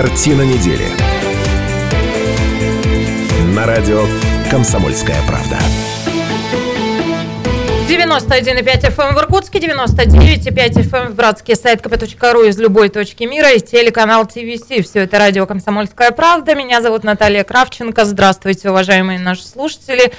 Картина недели. На радио «Комсомольская правда». 91,5 FM в Иркутске, 99,5 FM в Братске, сайт kp.ру из любой точки мира и телеканал ТВС. Все это радио «Комсомольская правда». Меня зовут Наталья Кравченко. Здравствуйте, уважаемые наши слушатели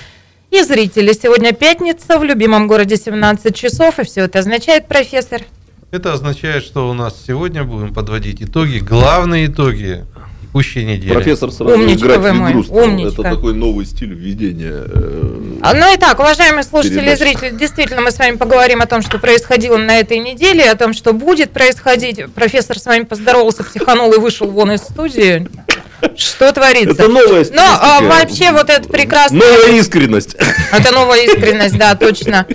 и зрители. Сегодня пятница, в любимом городе 17 часов, и все это означает, профессор? Это означает, что у нас сегодня будем подводить итоги, главные итоги текущей недели. Профессор сразу Умничка играть вы мой, игру умничка. Это такой новый стиль введения. э, А, Ну и так, уважаемые слушатели и Передач. зрители, действительно мы с вами поговорим о том, что происходило на этой неделе, о том, что будет происходить. Профессор с вами поздоровался, психанул и вышел вон из студии. Что творится? Это новая Но а, стилистика. вообще вот это прекрасно. Новая искренность. Это новая искренность, да, точно.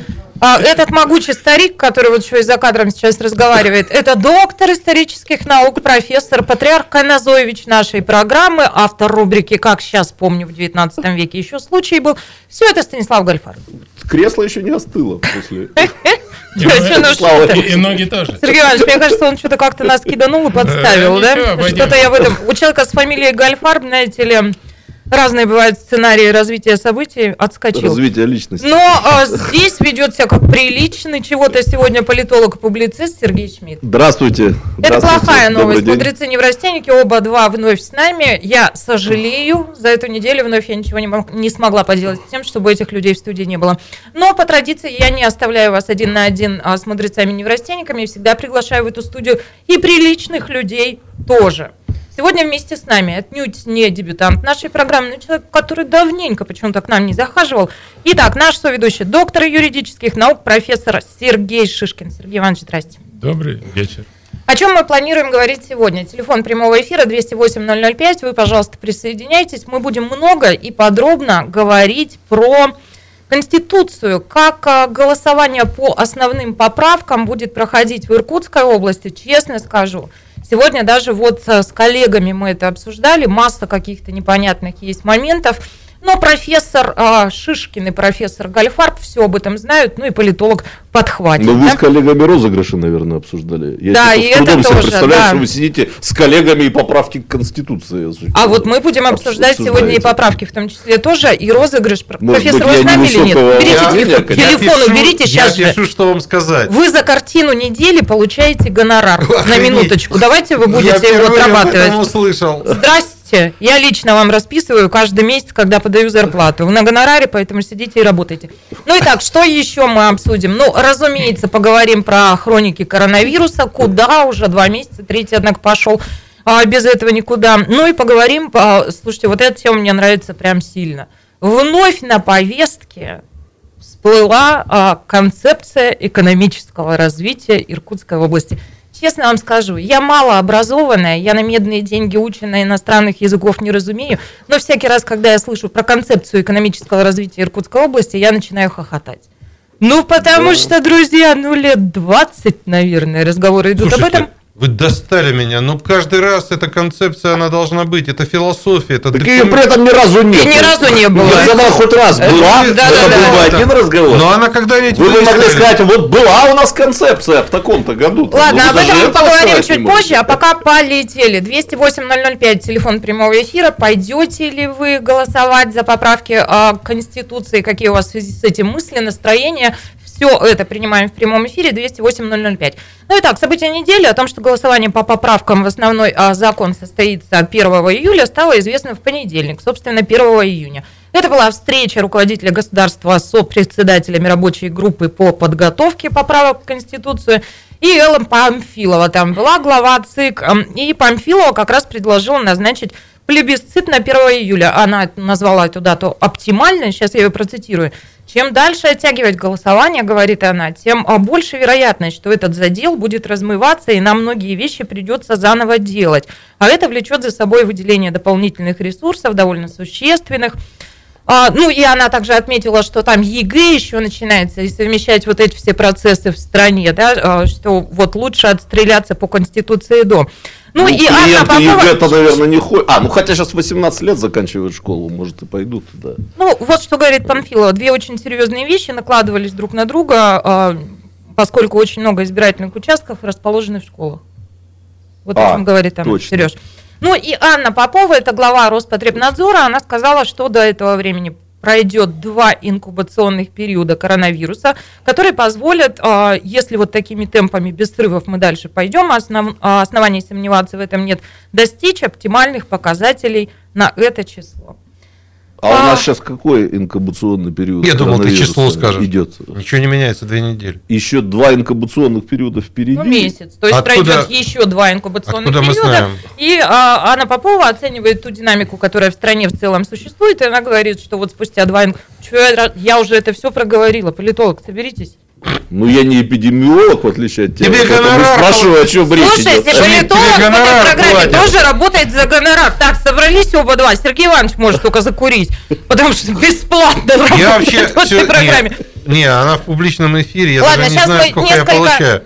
А, Этот могучий старик, который вот еще и за кадром сейчас разговаривает, это доктор исторических наук, профессор, патриарх Каназоевич нашей программы, автор рубрики «Как сейчас помню, в 19 веке еще случай был». Все это Станислав Гальфар. Кресло еще не остыло после. И, ноги тоже. Сергей Иванович, мне кажется, он что-то как-то нас киданул и подставил, да? Что-то я в этом... У человека с фамилией Гальфарб, знаете ли, разные бывают сценарии развития событий, отскочил. Развитие личности. Но а, здесь ведет себя как приличный чего-то сегодня политолог и публицист Сергей Шмидт. Здравствуйте. Это Здравствуйте. плохая Добрый новость. день. Мудрецы неврастенники, оба два вновь с нами. Я сожалею, за эту неделю вновь я ничего не, не смогла поделать с тем, чтобы этих людей в студии не было. Но по традиции я не оставляю вас один на один а, с мудрецами неврастенниками. Я всегда приглашаю в эту студию и приличных людей тоже. Сегодня вместе с нами отнюдь не дебютант нашей программы, но человек, который давненько почему-то к нам не захаживал. Итак, наш соведущий, доктор юридических наук, профессор Сергей Шишкин. Сергей Иванович, здрасте. Добрый вечер. О чем мы планируем говорить сегодня? Телефон прямого эфира 208-005. Вы, пожалуйста, присоединяйтесь. Мы будем много и подробно говорить про Конституцию, как а, голосование по основным поправкам будет проходить в Иркутской области, честно скажу. Сегодня даже вот а, с коллегами мы это обсуждали, масса каких-то непонятных есть моментов. Но профессор а, Шишкин и профессор Гальфарб все об этом знают, ну и политолог подхватит. Но вы да? с коллегами розыгрыши, наверное, обсуждали. Я Да, и это себе тоже, представляю, да. что вы сидите с коллегами и поправки к Конституции. А вот мы будем обсуждать Обсуждаете. сегодня и поправки, в том числе тоже, и розыгрыш. Может Профессор, быть, вы я с нами или нет? Берите телефон, телефон пишу- уберите сейчас Я же. пишу, что вам сказать. Вы за картину недели получаете гонорар. На Охренеть. минуточку. Давайте вы Я будете его об этом отрабатывать. услышал. Здрасте. Я лично вам расписываю каждый месяц, когда подаю зарплату. Вы на гонораре, поэтому сидите и работайте. Ну и так, что еще мы обсудим? Ну, разумеется, поговорим про хроники коронавируса. Куда уже два месяца, третий, однако, пошел. А, без этого никуда. Ну и поговорим, по- слушайте, вот эта тема мне нравится прям сильно. Вновь на повестке всплыла а, концепция экономического развития Иркутской области. Честно вам скажу, я малообразованная, я на медные деньги учена, иностранных языков не разумею, но всякий раз, когда я слышу про концепцию экономического развития Иркутской области, я начинаю хохотать. Ну, потому что, друзья, ну, лет 20, наверное, разговоры идут об Слушайте, этом. Вы достали меня. Ну, каждый раз эта концепция, она должна быть. Это философия, это Так ее документ. при этом ни разу нет. И ни разу не было. Если она хоть раз Это- была, да, это да, был да. бы один разговор. Но она когда-нибудь Вы бы могли сказать, вот была у нас концепция в таком-то году. Ладно, Ну, об этом мы это поговорим чуть позже, а пока полетели. 208-005, телефон прямого эфира. Пойдете ли вы голосовать за поправки а, к Конституции? Какие у вас в связи с этим мысли, настроения? Все это принимаем в прямом эфире 208-005. Ну и так, события недели о том, что голосование по поправкам в основной а, закон состоится 1 июля, стало известно в понедельник, собственно, 1 июня. Это была встреча руководителя государства с сопредседателями рабочей группы по подготовке поправок в Конституцию. И Элла Памфилова там была, глава ЦИК. И Памфилова как раз предложила назначить плебисцит на 1 июля. Она назвала эту дату оптимальной, сейчас я ее процитирую. Чем дальше оттягивать голосование, говорит она, тем а, больше вероятность, что этот задел будет размываться, и нам многие вещи придется заново делать. А это влечет за собой выделение дополнительных ресурсов, довольно существенных. А, ну и она также отметила, что там ЕГЭ еще начинается, и совмещать вот эти все процессы в стране, да, а, что вот лучше отстреляться по Конституции до. Ну, и Анна Попова... ЕГЭ-то, наверное, не ходят. А, ну хотя сейчас 18 лет заканчивают школу, может и пойдут туда. Ну, вот что говорит Панфилова. Две очень серьезные вещи накладывались друг на друга, а, поскольку очень много избирательных участков расположены в школах. Вот о А, чем говорит там. Сереж. Ну и Анна Попова, это глава Роспотребнадзора, она сказала, что до этого времени пройдет два инкубационных периода коронавируса, которые позволят, а, если вот такими темпами без срывов мы дальше пойдем, а основ, а оснований сомневаться в этом нет, достичь оптимальных показателей на это число. А, у нас сейчас какой инкубационный период? Я думал, ты число скажешь. Идет. Ничего не меняется две недели. Еще два инкубационных периода впереди. Ну, месяц. То есть Откуда- пройдет еще два инкубационных откуда мы периода. знаем? И а, Анна Попова оценивает ту динамику, которая в стране в целом существует. И она говорит, что вот спустя два... ин- Чё я, ра- я уже это все проговорила. Политолог, соберитесь. Ну, я не эпидемиолог, в отличие от тебя. Тебе гонорар спрашиваю, о чем речь Слушайте, идет. Тебе- политолог в этой программе платят. тоже работает за гонорар. Так, собрались оба два. Сергей Иванович может только закурить, потому что бесплатно Я вообще... в этой программе. не, не, она в публичном эфире, я Ладно, даже не щас знаю, сколько я несколько- получаю.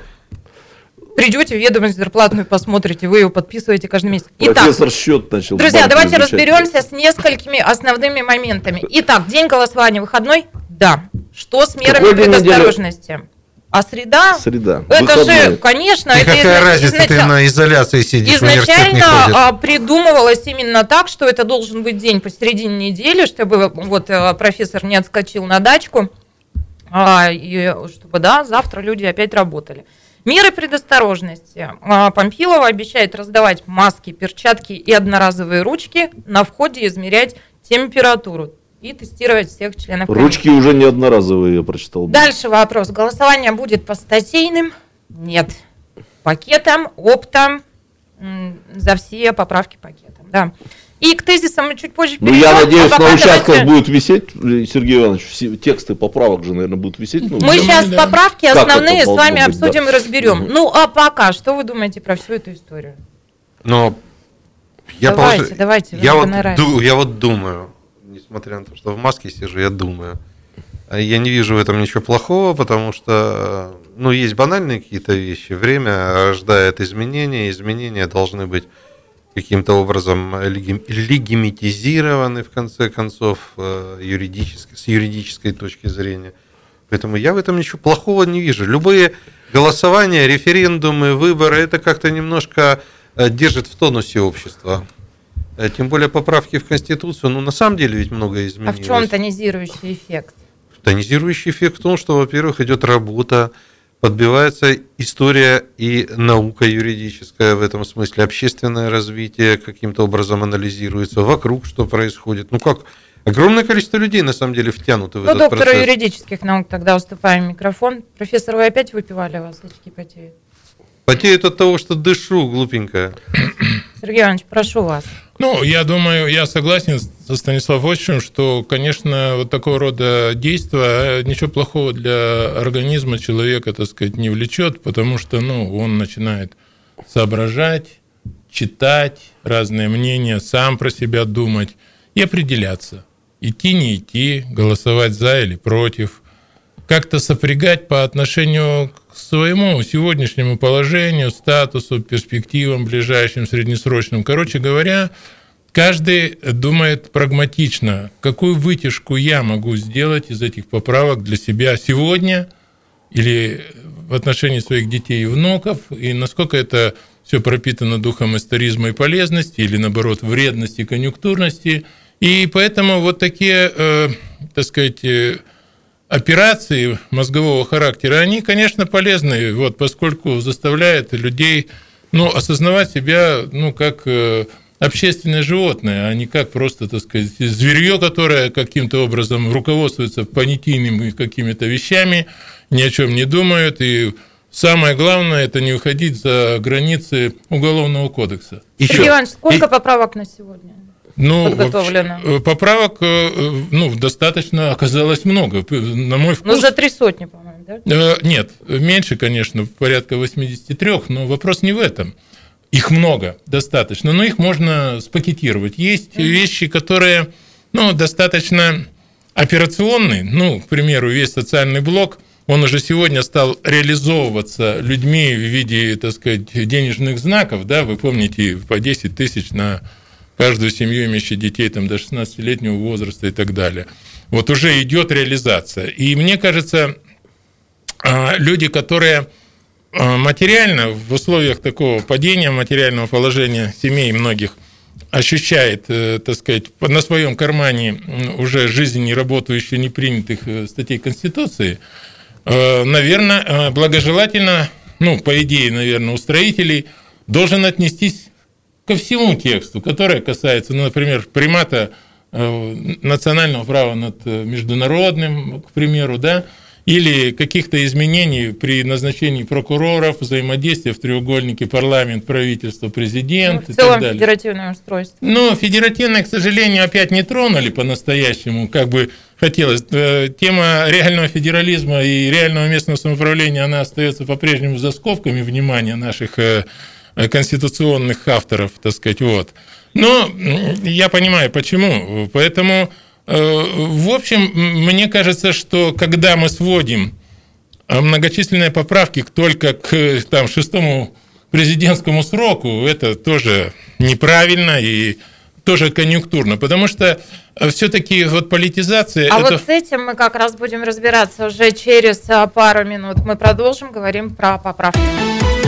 Придете в ведомость зарплатную, посмотрите, вы ее подписываете каждый месяц. Итак, Профессор счет начал. Друзья, давайте изучать. разберемся с несколькими основными моментами. Итак, день голосования выходной? Да. Что с мерами Какой недели? предосторожности? А среда? Среда. Это же, Выходной. конечно, это Какая изна- разница, ты изнача- на изоляции сидишь, Изначально а, придумывалось именно так, что это должен быть день посередине недели, чтобы вот а, профессор не отскочил на дачку, а, и чтобы, да, завтра люди опять работали. Меры предосторожности. А, Памфилова обещает раздавать маски, перчатки и одноразовые ручки, на входе измерять температуру и тестировать всех членов комиссии. Ручки уже не одноразовые, я прочитал. Дальше вопрос. Голосование будет по статейным? Нет. Пакетом, оптом, за все поправки пакетом. Да. И к тезисам мы чуть позже Ну, перейдем. я а надеюсь, пока на участках давайте- будет висеть, Сергей Иванович, все тексты поправок же, наверное, будут висеть. ну, Мы Думаю, сейчас да. поправки основные с вами быть, обсудим да. и разберем. Мгм. Ну, а пока, что вы думаете про всю эту историю? Но я, Давайте, положи- давайте, я, вот ду- я вот думаю, несмотря на то, что в маске сижу, я думаю. А Я не вижу в этом ничего плохого, потому что, ну, есть банальные какие-то вещи. Время рождает изменения, изменения должны быть каким-то образом леги- легимитизированы, в конце концов, э, юридически, с юридической точки зрения. Поэтому я в этом ничего плохого не вижу. Любые голосования, референдумы, выборы, это как-то немножко э, держит в тонусе общество. Э, Тем более поправки в Конституцию, ну, на самом деле ведь многое А изменилось. в чем тонизирующий эффект? Тонизирующий эффект в том, что, во-первых, идет работа, подбивается история и наука юридическая в этом смысле, общественное развитие каким-то образом анализируется, вокруг что происходит. Ну как, огромное количество людей на самом деле втянуты в Ну, этот доктору процесс. юридических наук тогда уступаем микрофон. Профессор, вы опять выпивали, у вас очки потеют? Потеют от того, что дышу, глупенькая. Сергей Иванович, прошу вас. Ну, я думаю, я согласен со Станиславом Вольфовичем, что, конечно, вот такого рода действия ничего плохого для организма человека, так сказать, не влечет, потому что, ну, он начинает соображать, читать разные мнения, сам про себя думать и определяться. Идти, не идти, голосовать за или против, как-то сопрягать по отношению к своему сегодняшнему положению, статусу, перспективам ближайшим, среднесрочным. Короче говоря, каждый думает прагматично, какую вытяжку я могу сделать из этих поправок для себя сегодня или в отношении своих детей и внуков, и насколько это все пропитано духом историзма и полезности, или наоборот вредности, конъюнктурности. И поэтому вот такие, э, так сказать, э, операции мозгового характера, они, конечно, полезны, вот, поскольку заставляют людей ну, осознавать себя ну, как э, общественное животное, а не как просто, так сказать, зверье, которое каким-то образом руководствуется понятийными какими-то вещами, ни о чем не думают, и самое главное – это не уходить за границы Уголовного кодекса. Еще. Иванович, сколько И- поправок на сегодня? Ну, Подготовлено. вообще, э, поправок э, э, ну, достаточно оказалось много. На мой вкус, Ну, за три сотни, по-моему, да? Нет, меньше, конечно, порядка 83, но вопрос не в этом. Их много, достаточно, но их можно спакетировать. Есть вещи, которые ну, достаточно операционные. Ну, к примеру, весь социальный блок, он уже сегодня стал реализовываться людьми в виде, так сказать, денежных знаков. Да? Вы помните, по 10 тысяч на каждую семью, имеющую детей там, до 16-летнего возраста и так далее. Вот уже идет реализация. И мне кажется, а, люди, которые а, материально в условиях такого падения материального положения семей многих – ощущает, э, так сказать, на своем кармане уже жизнь не работающих, не принятых э, статей Конституции, наверное, благожелательно, ну, по идее, наверное, у строителей должен отнестись ко всему тексту, который касается, ну, например, примата национального права над международным, к примеру, да, или каких-то изменений при назначении прокуроров, взаимодействия в треугольнике парламент, правительство, президент ну, и так далее. федеративное устройство. Но федеративное, к сожалению, опять не тронули по-настоящему, как бы хотелось. Э, тема реального федерализма и реального местного самоуправления, она остается по-прежнему за скобками внимания наших э, конституционных авторов, так сказать, вот. Но я понимаю, почему. Поэтому Э, в общем, мне кажется, что когда мы сводим э, многочисленные поправки только к там, шестому президентскому сроку, это тоже неправильно и тоже конъюнктурно, потому что э, все-таки вот политизация... А это... вот с этим мы как раз будем разбираться уже через пару минут. Мы продолжим, говорим про поправки.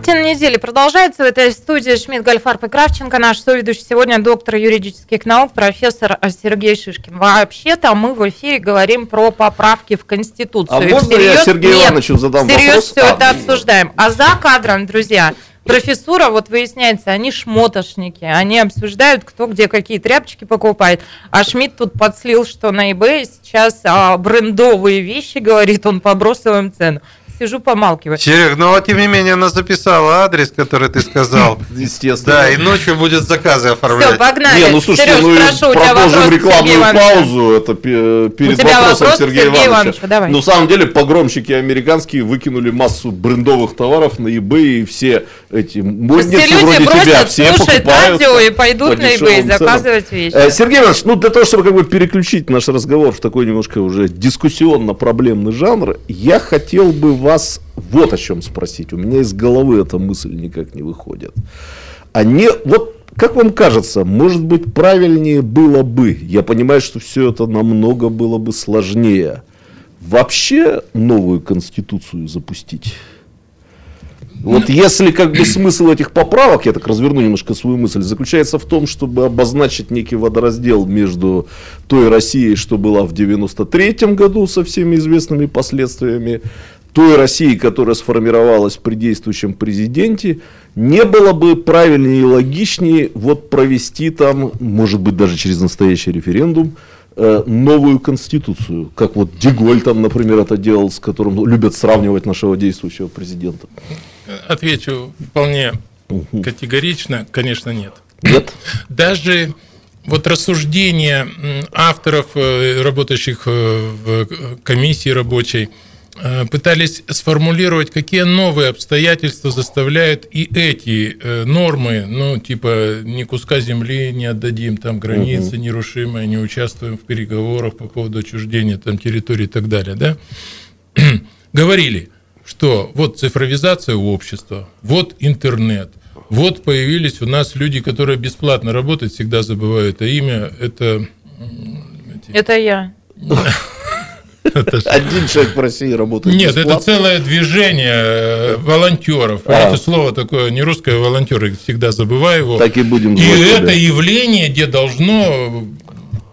Картина недели продолжается. В этой студии Шмидт, Гольфарб и Кравченко. Наш соведущий сегодня доктор юридических наук, профессор Сергей Шишкин. Вообще-то мы в эфире говорим про поправки в Конституцию. А можно всерьез, я Сергею нет, Ивановичу задам всерьез вопрос? все а, это обсуждаем. А за кадром, друзья, профессура, вот выясняется, они шмотошники, они обсуждают, кто где какие тряпочки покупает. А Шмидт тут подслил, что на eBay сейчас а, брендовые вещи, говорит он, по бросовым ценам сижу, помалкиваю. Серег, ну а тем не менее она записала адрес, который ты сказал. Естественно. Да, и ночью будет заказы оформлять. Все, погнали. Не, ну слушайте, Сереж, ну прошу, продолжим рекламную паузу. Это перед вопросом вопрос, Сергея Сергей Ивановича. Ну, на самом деле, погромщики американские выкинули массу брендовых товаров на eBay, и все эти модницы все люди вроде бросят тебя, все слушать покупают. радио и пойдут по на eBay ценам. заказывать вещи. Э, Сергей Иванович, ну для того, чтобы как бы переключить наш разговор в такой немножко уже дискуссионно-проблемный жанр, я хотел бы вас вот о чем спросить. У меня из головы эта мысль никак не выходит. А не, вот как вам кажется, может быть, правильнее было бы, я понимаю, что все это намного было бы сложнее, вообще новую конституцию запустить? Вот если как бы смысл этих поправок, я так разверну немножко свою мысль, заключается в том, чтобы обозначить некий водораздел между той Россией, что была в 93 году со всеми известными последствиями, той России, которая сформировалась при действующем президенте, не было бы правильнее и логичнее вот провести там, может быть, даже через настоящий референдум, э, новую конституцию, как вот Деголь там, например, это делал, с которым любят сравнивать нашего действующего президента. Отвечу вполне категорично, конечно, нет. Нет? Даже вот рассуждения авторов, э, работающих э, в комиссии рабочей, пытались сформулировать, какие новые обстоятельства заставляют и эти э, нормы, ну, типа, ни куска земли не отдадим, там границы угу. нерушимые, не участвуем в переговорах по поводу отчуждения там территории и так далее, да, говорили, что вот цифровизация общества, вот интернет, вот появились у нас люди, которые бесплатно работают, всегда забывают это имя, это... Это я. Один человек в России работает Нет, бесплатно. это целое движение э, волонтеров. А. Это слово такое, не русское, волонтеры, всегда забываю его. Так и будем И это явление, где должно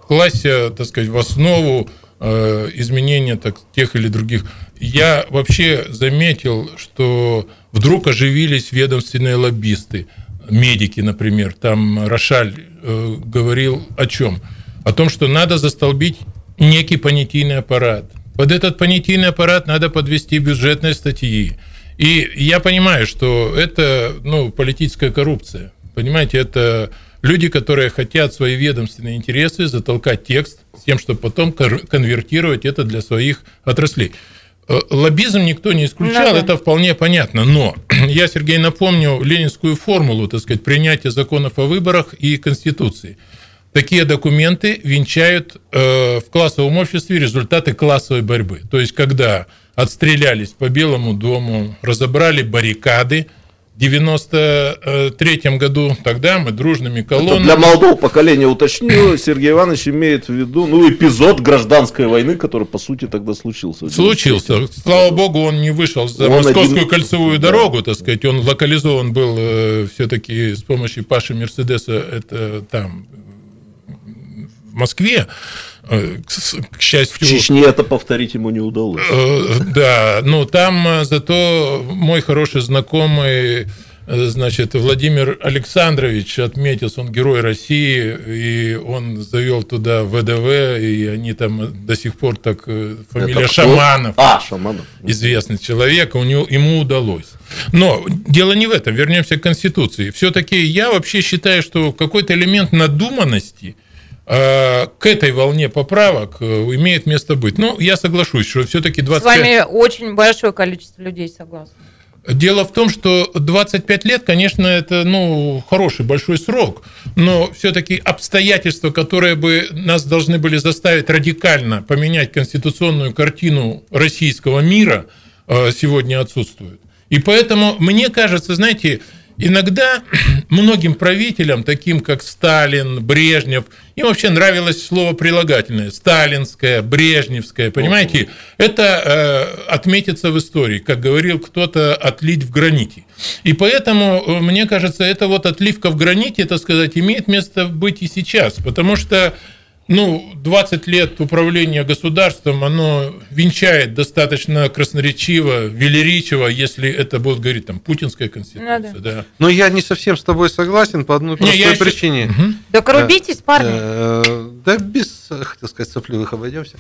класть, так сказать, в основу э, изменения так, тех или других. Я вообще заметил, что вдруг оживились ведомственные лоббисты, медики, например. Там Рошаль э, говорил о чем? О том, что надо застолбить некий понятийный аппарат. Под этот понятийный аппарат надо подвести бюджетные статьи. И я понимаю, что это ну, политическая коррупция. Понимаете, это люди, которые хотят свои ведомственные интересы затолкать текст с тем, чтобы потом конвертировать это для своих отраслей. Э, лоббизм никто не исключал, Надо. это вполне понятно. Но я, Сергей, напомню ленинскую формулу, так сказать, принятия законов о выборах и Конституции – такие документы венчают э, в классовом обществе результаты классовой борьбы. То есть, когда отстрелялись по Белому дому, разобрали баррикады, 93 году тогда мы дружными колоннами... Для молодого поколения уточню, Сергей Иванович имеет в виду ну, эпизод гражданской войны, который, по сути, тогда случился. Случился. Слава богу, он не вышел за он Московскую один... кольцевую дорогу, так сказать. Он локализован был э, все-таки с помощью Паши Мерседеса, это там, Москве. Э, к, счастью... В Чечне это повторить ему не удалось. Э, да, но там э, зато мой хороший знакомый значит, Владимир Александрович отметился, он герой России, и он завел туда ВДВ, и они там до сих пор так, фамилия Это Шаманов. А, Шаманов. Известный человек, у него, ему удалось. Но дело не в этом, вернемся к Конституции. Все-таки я вообще считаю, что какой-то элемент надуманности – к этой волне поправок э, имеет место быть. Ну, я соглашусь, что все-таки 25... С вами очень большое количество людей согласны. Дело в том, что 25 лет, конечно, это ну, хороший большой срок, но все-таки обстоятельства, которые бы нас должны были заставить радикально поменять конституционную картину российского мира, э, сегодня отсутствуют. И поэтому, мне кажется, знаете, Иногда многим правителям, таким как Сталин, Брежнев, им вообще нравилось слово прилагательное. Сталинское, Брежневское, понимаете? Это э, отметится в истории, как говорил кто-то, отлить в граните. И поэтому, э, мне кажется, это вот отливка в граните, так сказать, имеет место быть и сейчас. Потому что ну, 20 лет управления государством, оно венчает достаточно красноречиво, велеречиво, если это будет говорить там путинская конституция. Ну, да. Да. Но я не совсем с тобой согласен по одной простой не, причине. Еще... Угу. Так рубитесь, парни. Э, да без, хотел сказать, сопливых обойдемся.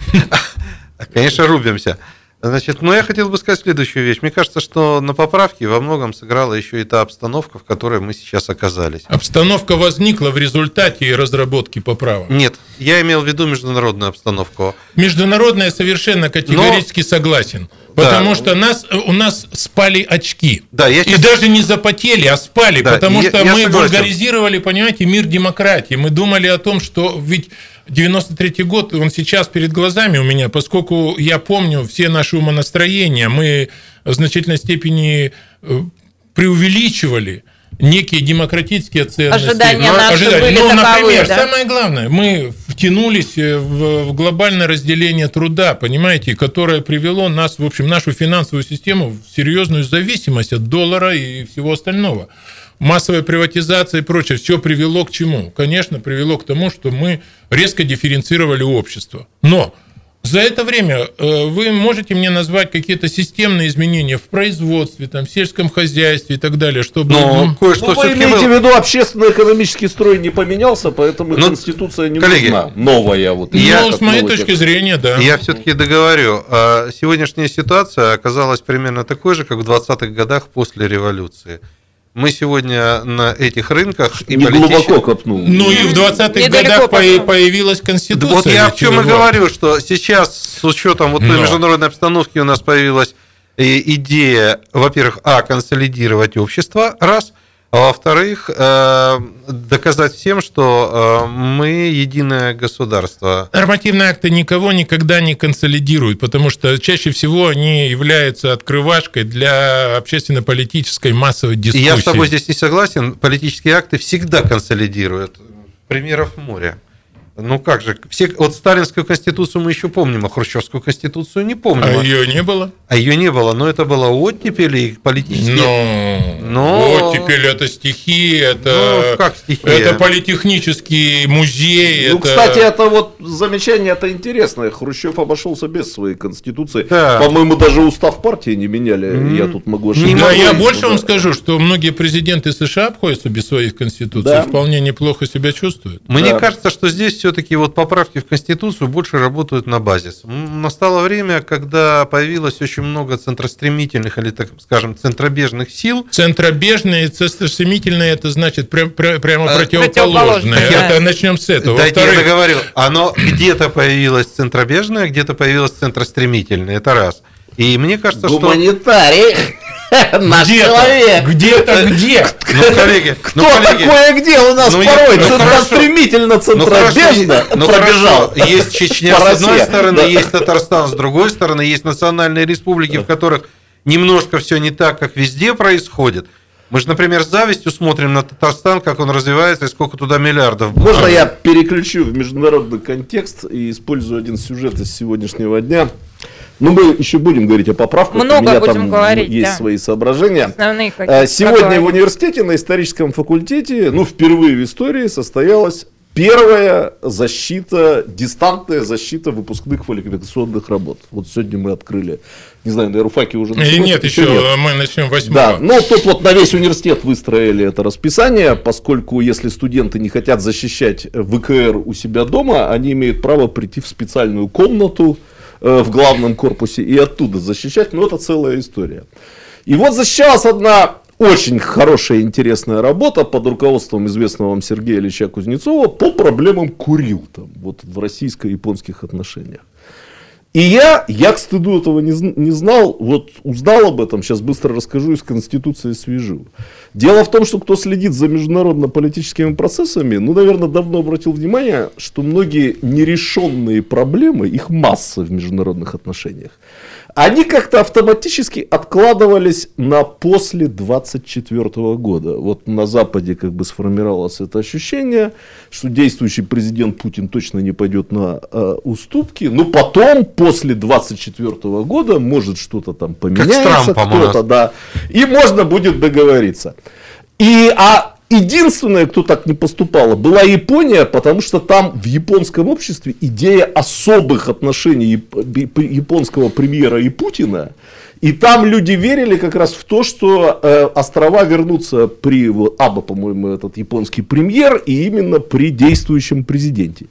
Конечно, рубимся. Значит, ну я хотел бы сказать следующую вещь. Мне кажется, что на поправке во многом сыграла еще и та обстановка, в которой мы сейчас оказались. Обстановка возникла в результате разработки поправок. Нет, я имел в виду международную обстановку. Международная совершенно категорически Но... согласен. Потому да. что нас, у нас спали очки. Да, я сейчас... И даже не запотели, а спали. Да, потому я, что я мы согласен. вульгаризировали, понимаете, мир демократии. Мы думали о том, что ведь 93 год, он сейчас перед глазами у меня, поскольку я помню все наши умонастроения, мы в значительной степени э, преувеличивали некие демократические ценности. Ожидания но, наши ожидания. были Но, таковые, например, да? самое главное, мы втянулись э, в, в глобальное разделение труда, понимаете, которое привело нас, в общем, нашу финансовую систему в серьезную зависимость от доллара и всего остального массовая приватизация и прочее, все привело к чему? Конечно, привело к тому, что мы резко дифференцировали общество. Но за это время э, вы можете мне назвать какие-то системные изменения в производстве, там, в сельском хозяйстве и так далее, чтобы... Но ну, кое-что ну, вы имеете было... в виду, общественно-экономический строй не поменялся, поэтому Но, ну, Конституция не коллеги, нужна. Новая вот. Я, ну, с моей точки текст. зрения, да. Я все-таки договорю. А, сегодняшняя ситуация оказалась примерно такой же, как в 20-х годах после революции мы сегодня на этих рынках... И не политич... глубоко копнул. Ну и в 20-х годах по- появилась Конституция. Вот я о чем и говорю, что сейчас с учетом вот той международной обстановки у нас появилась идея, во-первых, а, консолидировать общество, раз – а во-вторых, э, доказать всем, что э, мы единое государство. Нормативные акты никого никогда не консолидируют, потому что чаще всего они являются открывашкой для общественно-политической массовой дискуссии. И я с тобой здесь не согласен. Политические акты всегда консолидируют. Примеров море. Ну как же, все, вот сталинскую конституцию мы еще помним, а хрущевскую конституцию не помним. А ее не было? А ее не было, но это было оттепель и политические... Но... но... Оттепель это стихи, это... Ну, как стихи? Это политехнический музей. Ну, это... кстати, это вот замечание это интересное. Хрущев обошелся без своей конституции. Да. По-моему, даже устав партии не меняли. Mm. Я тут могу ошибаться. Да, я больше да. вам скажу, что многие президенты США обходятся без своих конституций, да. вполне неплохо себя чувствуют. Мне да. кажется, что здесь все-таки вот поправки в Конституцию больше работают на базис. Настало время, когда появилось очень много центростремительных или, так скажем, центробежных сил. Центробежные и центростремительные, это значит прям, прямо а, противоположные. Это, да. Начнем с этого. Дайте я договорил. Оно где-то появилось центробежное, где-то появилось центростремительное. Это раз. И мне кажется, Гуманитарий. что... Наш Где-то, человек. где-то, где? Ну, коллеги, Кто ну, коллеги, такое где у нас ну, порой ну, центра- хорошо. стремительно ну, центробежно хорошо, ну, пробежал. хорошо, есть Чечня По с одной стороны, да. есть Татарстан с другой стороны, есть национальные республики, в которых немножко все не так, как везде происходит. Мы же, например, с завистью смотрим на Татарстан, как он развивается и сколько туда миллиардов. Можно я переключу в международный контекст и использую один сюжет из сегодняшнего дня? Ну, мы еще будем говорить о поправках. Много У меня будем там говорить, есть да. свои соображения. Основные Э, Сегодня в университете на историческом факультете, ну, впервые в истории состоялась первая защита, дистантная защита выпускных квалификационных работ. Вот сегодня мы открыли, не знаю, на Руфаке уже Или началось, нет, еще мы начнем Да, восьмого. ну тут вот на весь университет выстроили это расписание, поскольку если студенты не хотят защищать ВКР у себя дома, они имеют право прийти в специальную комнату э, в главном корпусе и оттуда защищать, но это целая история. И вот защищалась одна очень хорошая, интересная работа под руководством известного вам Сергея Ильича Кузнецова по проблемам Курил там, вот в российско-японских отношениях. И я, я к стыду этого не, не знал, вот узнал об этом, сейчас быстро расскажу, из Конституции свяжу. Дело в том, что кто следит за международно-политическими процессами, ну, наверное, давно обратил внимание, что многие нерешенные проблемы, их масса в международных отношениях, они как-то автоматически откладывались на после 24 года. Вот на Западе как бы сформировалось это ощущение, что действующий президент Путин точно не пойдет на э, уступки, но потом, после 24 года, может что-то там поменяется, нас. кто-то, да, и можно будет договориться. И, а единственное, кто так не поступала, была Япония, потому что там в японском обществе идея особых отношений японского премьера и Путина. И там люди верили как раз в то, что э, острова вернутся при вот, Аба, по-моему, этот японский премьер, и именно при действующем президенте.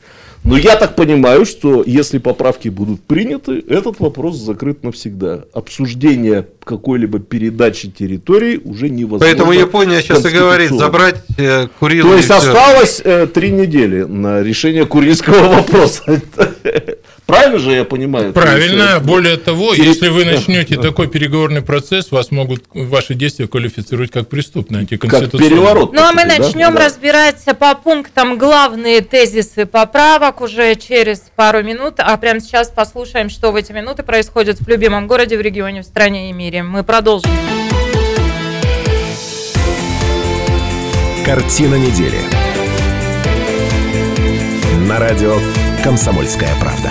Но я так понимаю, что если поправки будут приняты, этот вопрос закрыт навсегда. Обсуждение какой-либо передачи территории уже невозможно. Поэтому Япония сейчас и говорит, забрать э, Курилы. То есть осталось э, три недели на решение курильского вопроса. Правильно же я понимаю? Правильно. есть, э, Более того, Пере- если вы начнете такой переговорный процесс, вас могут ваши действия квалифицировать как преступные, Как антиконституционные. переворот. Ну а мы да? начнем Да. разбирать по пунктам главные тезисы поправок уже через пару минут. А прямо сейчас послушаем, что в эти минуты происходит в любимом городе, в регионе, в стране и мире. Мы продолжим. Картина недели. На радио «Комсомольская правда».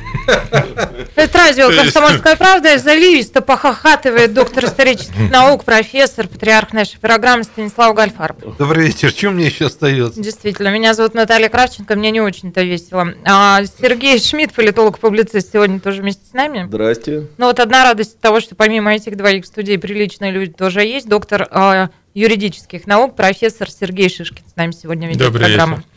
Это радио «Комсомольская правда». Заливисто похохатывает доктор исторических наук, профессор, патриарх нашей программы Станислав Гальфарб. Добрый вечер. Что мне еще остается? Действительно, меня зовут Наталья Кравченко, мне не очень-то весело. А Сергей Шмидт, политолог-публицист, сегодня тоже вместе с нами. Здрасте. Ну вот одна радость того, что помимо этих двоих в студии приличные люди тоже есть. Доктор э, юридических наук, профессор Сергей Шишкин с нами сегодня ведет Добрый программу. вечер.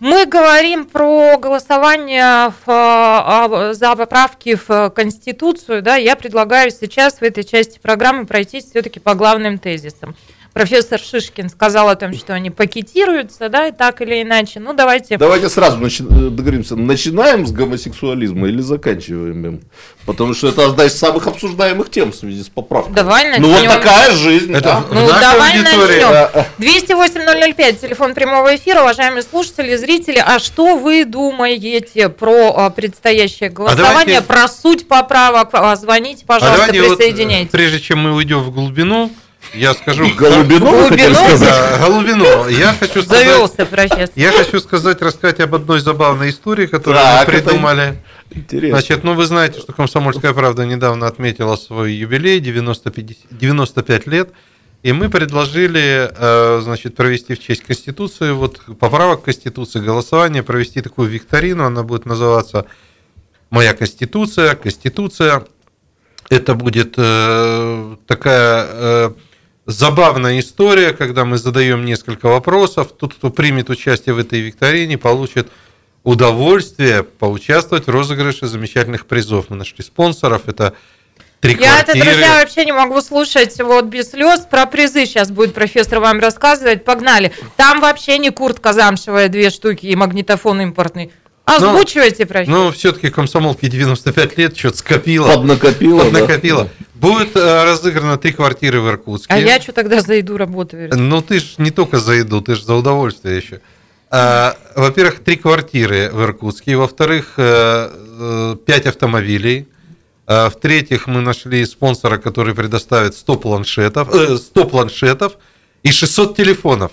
Мы говорим про голосование в, а, за поправки в Конституцию. Да, я предлагаю сейчас в этой части программы пройтись все-таки по главным тезисам. Профессор Шишкин сказал о том, что они пакетируются, да, и так или иначе. Ну, давайте. Давайте сразу начи- договоримся. Начинаем с гомосексуализма или заканчиваем им? Потому что это одна из самых обсуждаемых тем в связи с поправкой. Давай Ну вот начнем. такая жизнь. Это а? в Ну, давай аудитории. начнем. А, а. 208-005, телефон прямого эфира, уважаемые слушатели, зрители, а что вы думаете про а, предстоящее голосование, давайте- про суть поправок? А, Звоните, пожалуйста, а давайте вот, присоединяйтесь. прежде чем мы уйдем в глубину, я скажу... Голубину сказать? Да, голубину. Я хочу сказать... Завелся профессор. Я хочу сказать, рассказать об одной забавной истории, которую Так, мы придумали. Интересно. Значит, ну вы знаете, что «Комсомольская правда» недавно отметила свой юбилей, 95, 95 лет, и мы предложили, э, значит, провести в честь Конституции, вот поправок Конституции, голосование, провести такую викторину, она будет называться «Моя Конституция», «Конституция». Это будет э, такая э, забавная история, когда мы задаем несколько вопросов. Тот, кто примет участие в этой викторине, получит удовольствие поучаствовать в розыгрыше замечательных призов. Мы нашли спонсоров. Это три Я это, квартиры. друзья, вообще не могу слушать вот без слез. Про призы сейчас будет профессор вам рассказывать. Погнали. Там вообще не куртка замшевая, две штуки и магнитофон импортный. Озвучивайте, профессор. Ну, все-таки комсомолке 95 лет, что-то скопило. Поднакопила. да. Будет э, разыграно три квартиры в Иркутске. а я что тогда за еду работаю? Ну, ты ж не только за еду, ты же за удовольствие еще. А, во-первых, три квартиры в Иркутске. Во-вторых, э, э, пять автомобилей. А, В-третьих, мы нашли спонсора, который предоставит 100 планшетов, э, 100 планшетов и 600 телефонов.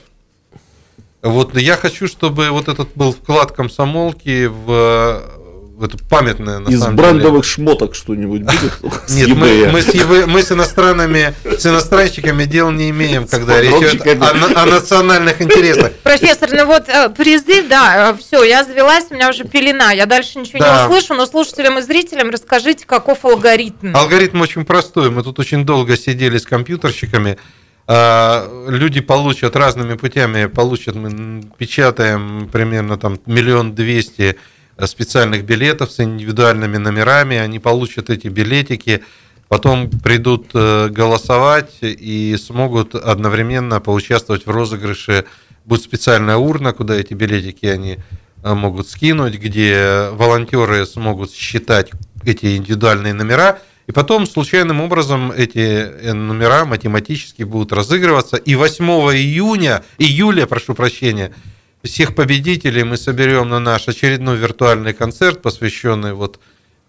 Вот я хочу, чтобы вот этот был вклад комсомолки в это памятное, на Из самом деле. брендовых шмоток что-нибудь будет? Нет, мы, с, EV мы с иностранными, с иностранщиками дел не имеем, когда речь идет о, на- о национальных интересах. Профессор, ну вот э, призы, да, все, я завелась, у меня уже пелена, я дальше ничего Да. не услышу, но слушателям и зрителям расскажите, каков алгоритм. Алгоритм очень простой. Мы тут очень долго сидели с компьютерщиками. А, Люди получат разными путями, получат, мы печатаем примерно там миллион двести специальных билетов с индивидуальными номерами, они получат эти билетики, потом придут э, голосовать и смогут одновременно поучаствовать в розыгрыше. Будет специальная урна, куда эти билетики они э, могут скинуть, где волонтеры смогут считать эти индивидуальные номера, и потом случайным образом эти э, номера математически будут разыгрываться. И 8 июня, июля, прошу прощения, всех победителей мы соберем на наш очередной виртуальный концерт, посвященный вот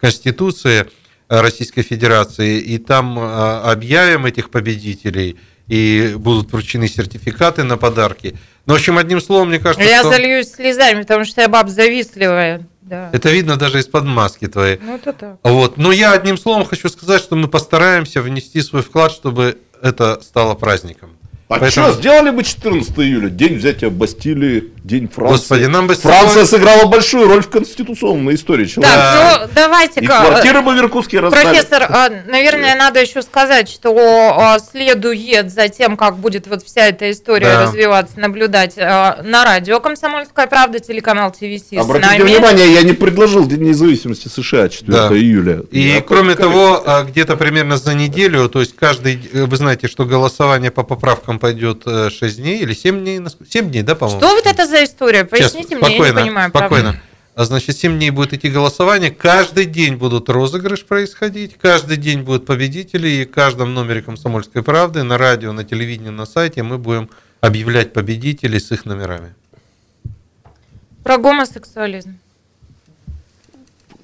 Конституции Российской Федерации, и там э, объявим этих победителей, и будут вручены сертификаты на подарки. Ну, в общем, одним словом, мне кажется, Я что зальюсь слезами, потому что я баб завистливая. Да. это видно даже из-под маски твоей. Ну, это так. Вот. Но я одним словом хочу сказать, что мы постараемся внести свой вклад, чтобы это стало праздником. А Поэтому- что, сделали бы 14 июля, день взятия Бастилии, день Франции. Господи, нам бы Франция сыграла большую роль в конституционной истории человека. Так, ну И давайте-ка. квартиры бы в Иркутске раздали. Профессор, а, наверное, надо еще сказать, что а, следует за тем, как будет вот вся эта история Да. развиваться, наблюдать на радио «Комсомольская правда», телеканал ТВС Обратите внимание, я не предложил День независимости США 4 Да. июля. И Я кроме того, где-то примерно за неделю, то есть каждый, э, вы знаете, что голосование по поправкам пойдет 6 дней или 7 дней, 7 дней, да, по-моему? Что вот это за история? Сейчас, Поясните мне, я не понимаю. правда. спокойно. А значит, 7 дней будет идти голосование, каждый день будут розыгрыш происходить, каждый день будут победители, и в каждом номере «Комсомольской правды» на радио, на телевидении, на сайте мы будем объявлять победителей с их номерами. Про гомосексуализм.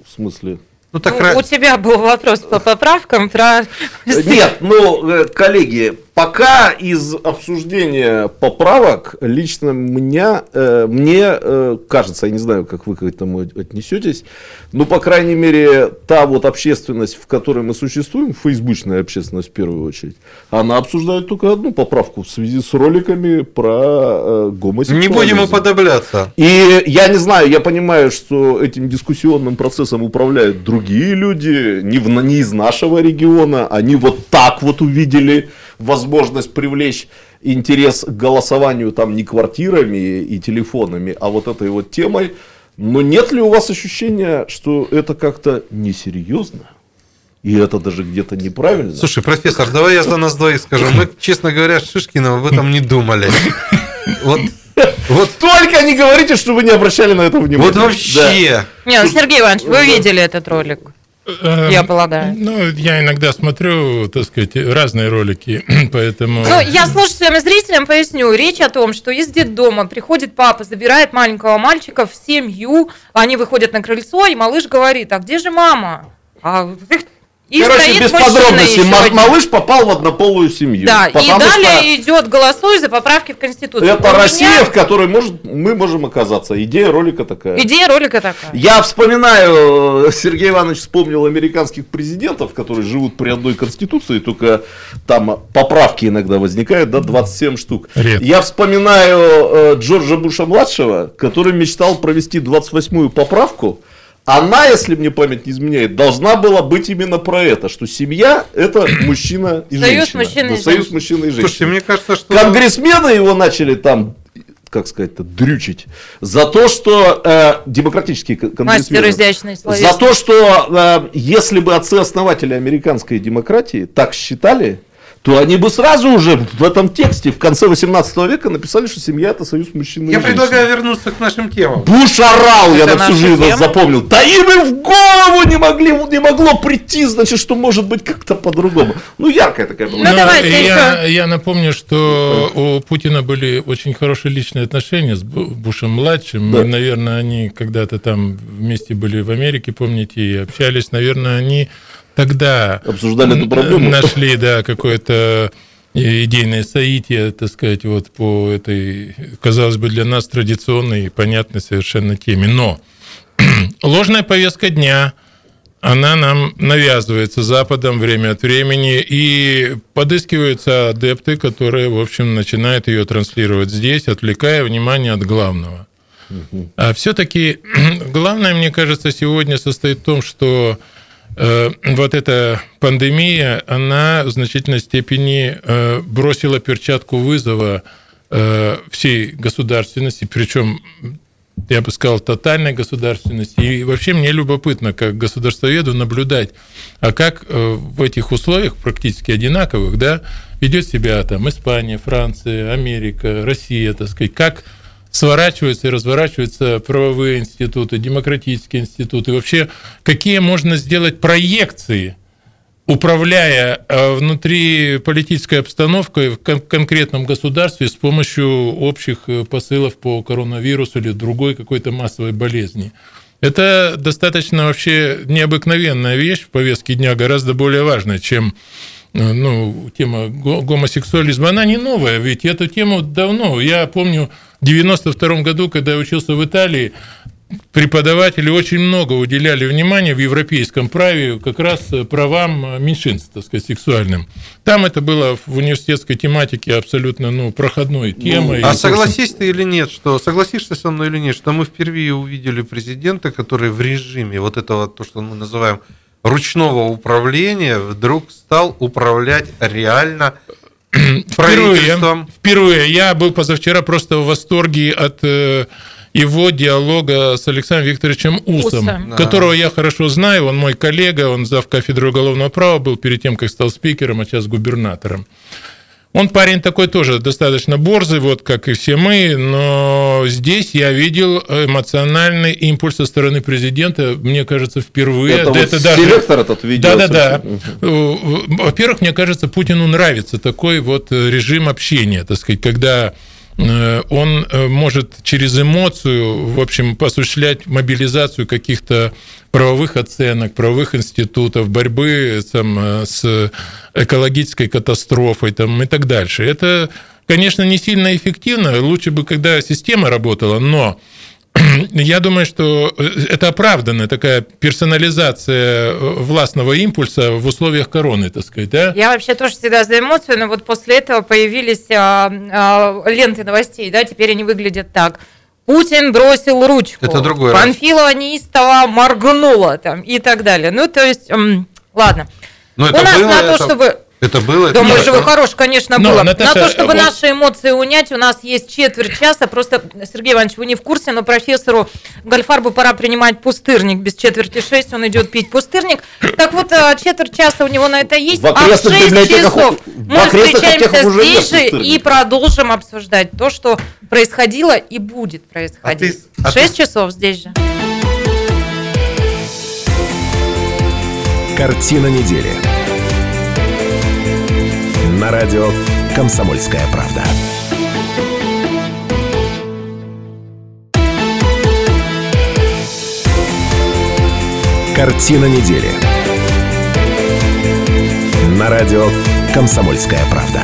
В смысле? Ну, так Ну, ра- У тебя был вопрос по поправкам про... Нет, ну, э, коллеги, пока из обсуждения поправок лично меня, э, мне э, кажется, я не знаю, как вы к этому отнесетесь, но, по крайней мере, та вот общественность, в которой мы существуем, фейсбучная общественность в первую очередь, она обсуждает только одну поправку в связи с роликами про э, гомосексуализм. Не будем уподобляться. И я не знаю, я понимаю, что этим дискуссионным процессом управляют другие люди, не, в, не из нашего региона. Они вот так вот увидели возможность привлечь интерес к голосованию там не квартирами и телефонами, а вот этой вот темой. Но нет ли у вас ощущения, что это как-то несерьезно? И это даже где-то неправильно? Слушай, профессор, давай я за нас двоих скажу. Мы, честно говоря, с Шишкиным об этом не думали. Вот, вот, Только не говорите, что вы не обращали на это внимания. вот вообще. Не, ну, Сергей Иванович, вы видели этот ролик? Э, Я полагаю. Ну, я иногда смотрю, так сказать, разные ролики, поэтому... Ну, я слушателям и зрителям поясню. Речь о том, что из детдома приходит папа, забирает маленького мальчика в семью, они выходят на крыльцо, и малыш говорит, а где же мама? А, и Короче, стоит без подробностей. Малыш попал в однополую семью. Да, и далее что идет голосуй за поправки в Конституцию. Это У меня Россия, в которой может, мы можем оказаться. Идея ролика такая. Идея ролика такая. Я вспоминаю, Сергей Иванович вспомнил американских президентов, которые живут при одной конституции, только там поправки иногда возникают, да, 27 штук. Редко. Я вспоминаю э, Джорджа Буша-младшего, который мечтал провести 28-ю поправку. Она, если мне память не изменяет, должна была быть именно про это, что семья это мужчина и Союз женщина. и союз мужчины и женщины. Слушайте, мне кажется, что... Конгрессмены его начали там как сказать, дрючить. За то, что э, демократические изящной За то, что э, если бы отцы-основатели американской демократии так считали, то они бы сразу уже в этом тексте в конце 18 века написали, что семья это союз мужчин и Я предлагаю вернуться к нашим темам. Буш орал, я на всю жизнь тема? запомнил. Да им и в голову не, могли, не могло прийти, значит, что может быть как-то по-другому. Ну, яркая такая была. Ну, давайте я, я напомню, что у Путина были очень хорошие личные отношения с Бушем-младшим. Да. И, наверное, они когда-то там вместе были в Америке, помните, и общались. Наверное, они тогда обсуждали эту проблему. Нашли, да, какое-то идейное соитие, так сказать, вот по этой, казалось бы, для нас традиционной и понятной совершенно теме. Но ложная повестка дня, она нам навязывается Западом время от времени, и подыскиваются адепты, которые, в общем, начинают ее транслировать здесь, отвлекая внимание от главного. А все-таки главное, мне кажется, сегодня состоит в том, что Э, вот эта пандемия, она в значительной степени э, бросила перчатку вызова э, всей государственности, причем я бы сказал, тотальной государственности. И вообще мне любопытно, как государствоведу, наблюдать, а как в этих условиях практически одинаковых, да, ведет себя там Испания, Франция, Америка, Россия, так сказать, как сворачиваются и разворачиваются правовые институты, демократические институты. Вообще, какие можно сделать проекции, управляя э, внутри политической обстановкой в конкретном государстве с помощью общих э, посылов по коронавирусу или другой какой-то массовой болезни. Это достаточно вообще необыкновенная вещь в повестке дня, гораздо более важная, чем ну, тема гомосексуализма, она не новая, ведь эту тему давно. Я помню, в 92 году, когда я учился в Италии, преподаватели очень много уделяли внимания в европейском праве как раз правам меньшинств, так сказать, сексуальным. Там это было в университетской тематике абсолютно ну, проходной ну, темой. Ну, а согласись ты или нет, что согласишься со мной или нет, что мы впервые увидели президента, который в режиме вот этого, то, что мы называем ручного управления вдруг стал управлять реально правительством. Впервые. Я был позавчера просто в восторге от э, его диалога с Александром Викторовичем Усом, Усом. которого я хорошо знаю, он мой коллега, он зав кафедры уголовного права был перед тем, как стал спикером, а сейчас губернатором. Он парень такой тоже достаточно борзый, вот как и все мы, но здесь я видел эмоциональный импульс со стороны президента, мне кажется, впервые. Это, да, вот это даже... селектор этот видео. Да, да, да. Во-первых, мне кажется, Путину нравится такой вот режим общения, так сказать, когда Э, он э, может через эмоцию, в общем, осуществлять мобилизацию каких-то правовых оценок, правовых институтов, борьбы там, э, с экологической катастрофой там, и так дальше. Это, конечно, не сильно эффективно. Лучше бы, когда система работала, но я думаю, что э, это оправданная такая персонализация э, властного импульса в условиях короны, так сказать, да? Я вообще тоже всегда за эмоцию, но вот после этого появились а, а, ленты новостей, да, теперь они выглядят так. Путин бросил ручку. Это другое. Панфилова неистово моргнула там и так далее. Ну, то есть, ладно. Но это У нас было, на то, это... чтобы это было? Да, мы же хорош, конечно, было. Наташа, на то, чтобы вот... наши эмоции унять, у нас есть четверть часа. Просто, Сергей Иванович, вы не в курсе, но профессору Гальфарбу пора принимать пустырник. Без четверти шесть он идет пить пустырник. Так вот, э, четверть часа у него на это есть, а в шесть часов мы встречаемся здесь же и продолжим обсуждать то, что происходило и будет происходить. А ты, а 6 ты... часов здесь же. Картина недели на радио «Комсомольская правда». Картина недели. На радио «Комсомольская правда».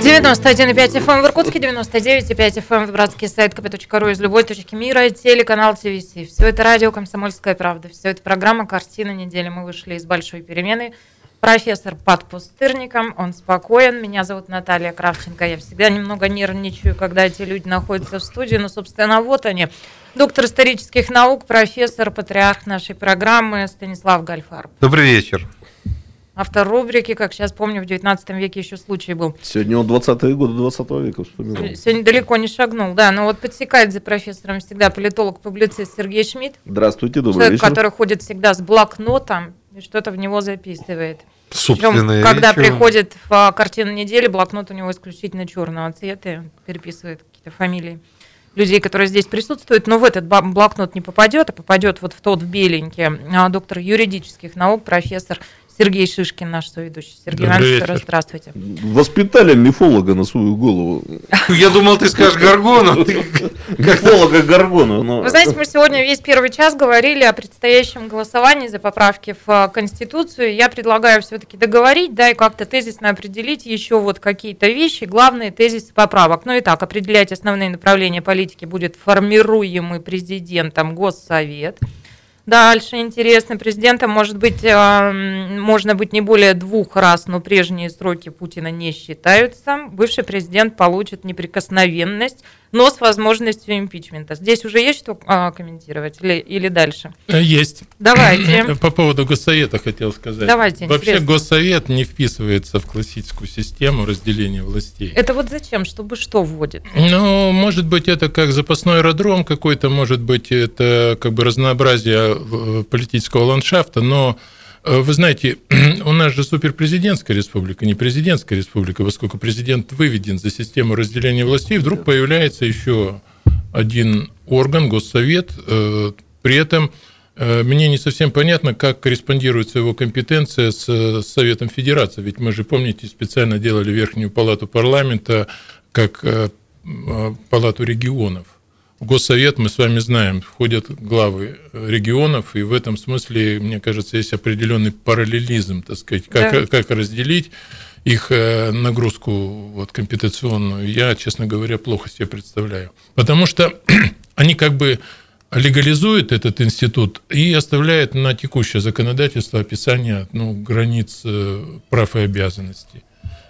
91,5 FM эм в Иркутске, 99,5 FM эм в братский сайт kp.ru из любой точки мира, телеканал ТВС. Все это радио «Комсомольская правда». Все это программа «Картина недели». Мы вышли из большой перемены – профессор под пустырником, он спокоен. Меня зовут Наталья Кравченко. Я всегда немного нервничаю, когда эти люди находятся в студии. Но, собственно, вот они. Доктор исторических наук, профессор, патриарх нашей программы Станислав Гальфар. Добрый вечер. авторубрики, как сейчас помню, в 19 веке еще случай был. Сегодня он 20-е годы 20 века вспоминал. Сегодня далеко не шагнул, да. Но вот подсекает за профессором всегда политолог-публицист Сергей Шмидт. Здравствуйте, добрый Человек, вечер. который ходит всегда с блокнотом и что-то в него записывает. Причем, Собственные когда речи. приходит в а, картину недели, блокнот у него исключительно черного цвета, переписывает какие-то фамилии людей, которые здесь присутствуют, но в этот блокнот не попадет, а попадет вот в тот в беленький а, доктор юридических наук, профессор Сергей Шишкин, наш соведущий. Сергей Добрый Иванович, вечер. здравствуйте. Воспитали мифолога на свою голову. Я думал, ты скажешь Гаргону. Ты- Мифолога Гаргона. но- Вы знаете, мы сегодня весь первый час говорили о предстоящем голосовании за поправки в а, Конституцию. Я предлагаю все-таки договорить, да, и как-то тезисно определить еще вот какие-то вещи, главные тезисы поправок. Ну и так, определять основные направления политики будет формируемый президентом Госсовет. Дальше интересно, президентом может быть, м, можно быть не более двух раз, но прежние сроки Путина не считаются. Бывший президент получит неприкосновенность, но с возможностью импичмента. Здесь уже есть что а, комментировать или, или дальше? Э, Есть. Давайте. По поводу Госсовета хотел сказать. Давайте, Вообще интересно. Госсовет не вписывается в классическую систему разделения властей. Это вот зачем? Чтобы что вводит? Ну, может быть, это как запасной аэродром какой-то, может быть, это как бы разнообразие э, политического ландшафта, но э, вы знаете, у нас же суперпрезидентская республика, не президентская республика, поскольку президент выведен за систему разделения властей, вдруг появляется еще один орган, Госсовет, э, при этом э, мне не совсем понятно, как корреспондируется его компетенция с э, Советом Федерации. Ведь мы же, помните, специально делали Верхнюю палату парламента как э, э, палату регионов. В Госсовет, мы с вами знаем, входят главы регионов, и в этом смысле, мне кажется, есть определенный параллелизм, так сказать, как, Да. как разделить их э, нагрузку вот, компетенционную, я, честно говоря, плохо себе представляю. Потому что они как бы легализуют этот институт и оставляют на текущее законодательство описание ну, границ э, прав и обязанностей.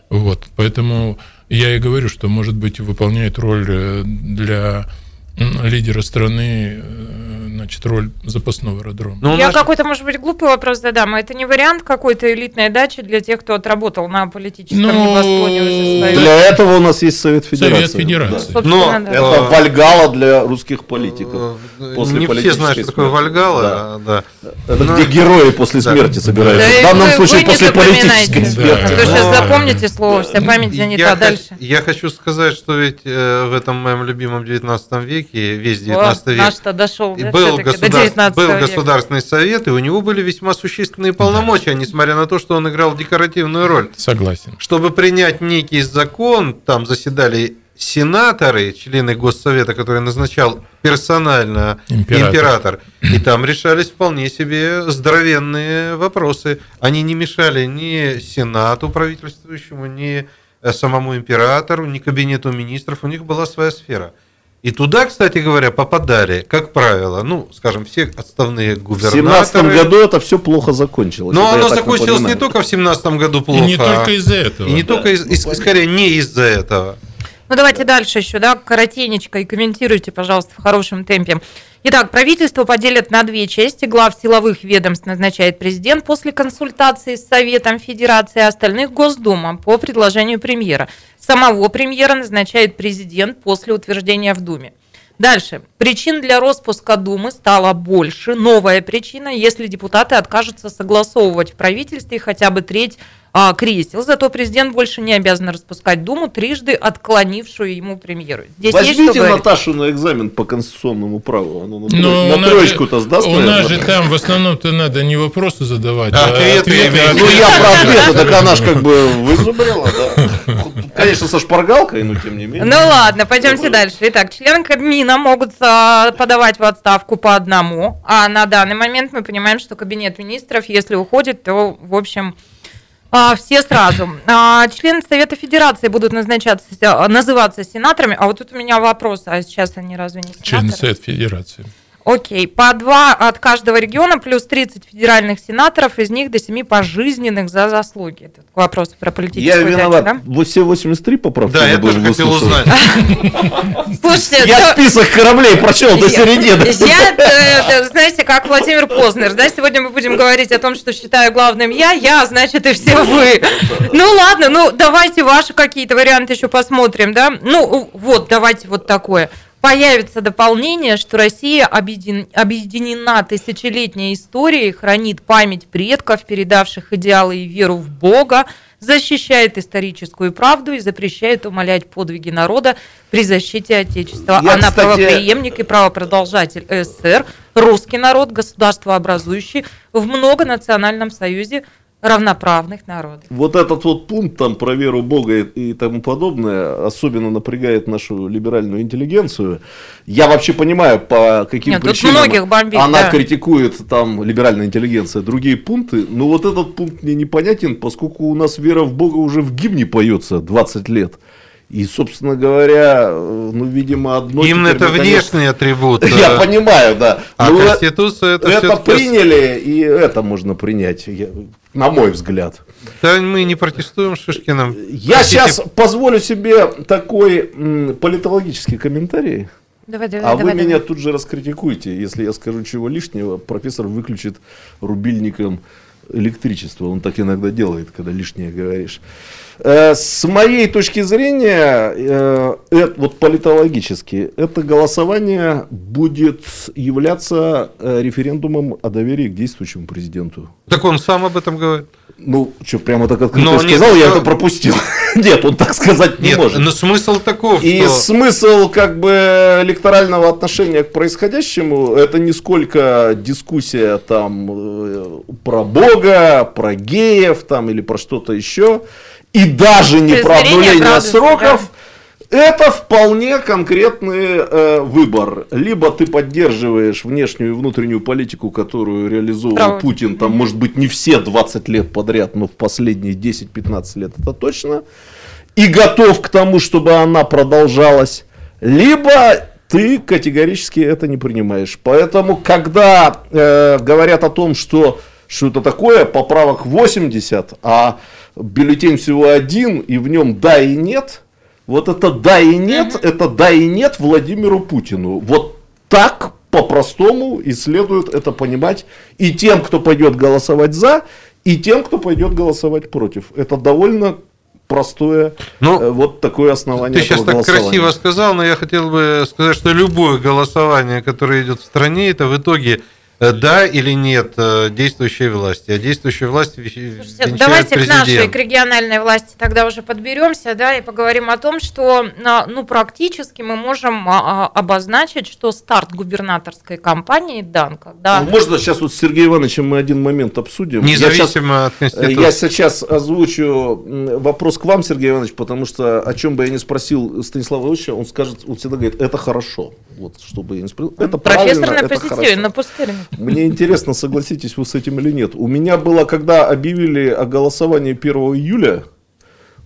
Вот, поэтому я и говорю, что, может быть, выполняет роль э, для лидера страны, э, значит, роль запасного аэродрома. Ну, у Я нас- какой-то, может быть, глупый вопрос задам. А Это не вариант какой-то элитной дачи для тех, кто отработал на политическом Ну, небосклоне уже свою? Для этого у нас есть Совет Федерации. Совет Федерации. Да. Но да. Это Вальгала для русских политиков. Э, после Не все знают, что такое. Вальгала. Да. Это Ну, где герои после да. смерти собираются. Да В данном вы- случае вы после политической запоминайте. смерти. А Да. сейчас Но- запомните слово, вся память занята я, дальше. хо- я хочу сказать, что ведь э, в этом моем любимом 19 веке, весь О, 19 век, Наш-то дошел, и да, был, государ- 19 был века. Государственный совет, и у него были весьма существенные полномочия, несмотря на то, что он играл декоративную роль. Согласен. Чтобы принять некий закон, там заседали сенаторы, члены Госсовета, которые назначал персонально Император. император. И там решались вполне себе здоровенные вопросы. Они не мешали ни Сенату правительствующему, ни э, самому императору, ни кабинету министров. У них была своя сфера. И туда, кстати говоря, попадали, как правило, ну, скажем, все отставные В губернаторы. 17 году это все плохо закончилось. Но я оно закончилось не напоминаю. только в 17 году И плохо. не только из-за этого. и не только, из- из- скорее, не из-за этого. Ну, давайте дальше еще, да, коротенечко, и комментируйте, пожалуйста, в хорошем темпе. Итак, правительство поделят на две части. Глав силовых ведомств назначает президент после консультации с Советом Федерации, а остальных Госдума по предложению премьера. Самого премьера назначает президент после утверждения в Думе. Дальше. Причин для распуска Думы стало больше. Новая причина, если депутаты откажутся согласовывать в правительстве хотя бы треть а, кресел. Зато президент больше не обязан распускать Думу, трижды отклонившую ему премьеру. Здесь есть Возьмите говорить? Наташу на экзамен по конституционному праву. Она на, Ну, тро- у на нас троечку-то сдаст, У нас наверное? же там в основном-то надо не вопросы задавать, А а ответы ответы. иметь. Ну, я про ответы, так она ж как бы вызубрила, да. Конечно, со шпаргалкой, но тем не менее. Ну ладно, пойдемте дальше. Итак, члены Кабмина могут а, подавать в отставку по одному, а на данный момент мы понимаем, что Кабинет министров, если уходит, то, в общем, а, все сразу. А, члены Совета Федерации будут назначаться, а, называться сенаторами. А вот тут у меня вопрос, а сейчас они разве не Члены сенаторы? Совет Федерации. Окей, по два от каждого региона, плюс 30 федеральных сенаторов, из них до 7 пожизненных за заслуги. Это к вопросу про Я политическую виноват. дачу, Вот Все 83 поправки Да, я тоже хотел узнать. да? Слушайте, Я то- список кораблей прочел до Я- середины. Я, э, знаете, как Владимир Познер, да, сегодня мы будем говорить о том, что считаю главным я, я, значит, и все вы. Ну ладно, ну давайте ваши какие-то варианты еще посмотрим, да. Ну вот, давайте вот такое. Появится дополнение, что Россия объедин- объединена тысячелетней историей, хранит память предков, передавших идеалы и веру в Бога, защищает историческую правду и запрещает умалять подвиги народа при защите Отечества. Я, Она кстати, правопреемник и правопродолжатель СССР, русский народ, государство образующий в многонациональном союзе равноправных народов. Вот этот вот пункт там про веру Бога и, и тому подобное особенно напрягает нашу либеральную интеллигенцию. Я вообще понимаю, по каким Нет, причинам бомбит, она да. критикует там либеральная интеллигенция другие пункты, но вот этот пункт мне непонятен, поскольку у нас вера в Бога уже в гимне поется 20 лет. И, собственно говоря, э, ну, видимо, одно... Теперь, это наконец- внешний атрибут. Я э, понимаю, да. А Ну, э, Конституция это, это приняли, и это можно принять, я- на мой взгляд. Да мы не протестуем с Шишкиным. Я Хотите- сейчас позволю себе такой м, политологический комментарий, Давай, давай, а давай, вы давай. меня тут же раскритикуете. Если я скажу чего лишнего, профессор выключит рубильником электричество. Он так иногда делает, когда лишнее говоришь. Э, С моей точки зрения, э, э, вот политологически, это голосование будет являться э, референдумом о доверии к действующему президенту. Так он сам об этом говорит. Ну, что, прямо так открыто Но нет, сказал, я что- это пропустил. Нет, он так сказать не Нет, может. но смысл таков, И что... смысл как бы электорального отношения к происходящему это не сколько дискуссия там про Бога, про геев там или про что-то еще, и даже не про обнуление сроков. Это вполне конкретный э, выбор. Либо ты поддерживаешь внешнюю и внутреннюю политику, которую реализовывал Правда. Путин, там, может быть, не все 20 лет подряд, но в последние 10-15 лет это точно, и готов к тому, чтобы она продолжалась, либо ты категорически это не принимаешь. Поэтому, когда э, говорят о том, что что это такое, поправок 80, а бюллетень всего один, и в нем да и нет, вот это да и нет, это да и нет Владимиру Путину. Вот так по-простому и следует это понимать и тем, кто пойдет голосовать за, и тем, кто пойдет голосовать против. Это довольно простое Ну, э, вот такое основание Ты сейчас этого так красиво сказал, но я хотел бы сказать, что любое голосование, которое идет в стране, это в итоге да или нет э, действующей власти. А действующая власть ве- Слушайте, давайте к нашей, президент. к региональной власти тогда уже подберемся, да, и поговорим о том, что, а, ну, практически мы можем а, а, обозначить, что старт губернаторской кампании дан, когда... Ну, Можно сейчас вот с Сергеем Ивановичем мы один момент обсудим? Я щас- Независимо от э, Конституции. Я сейчас озвучу вопрос к вам, Сергей Иванович, потому что о чем бы я ни спросил Станислава Ильича, он скажет, он всегда говорит, это хорошо. Вот, чтобы я не спросил. Это Профессор правильно, на это позитиве, хорошо. на пустыре. Мне интересно, согласитесь вы с этим или нет. У меня было, когда объявили о голосовании 1 июля,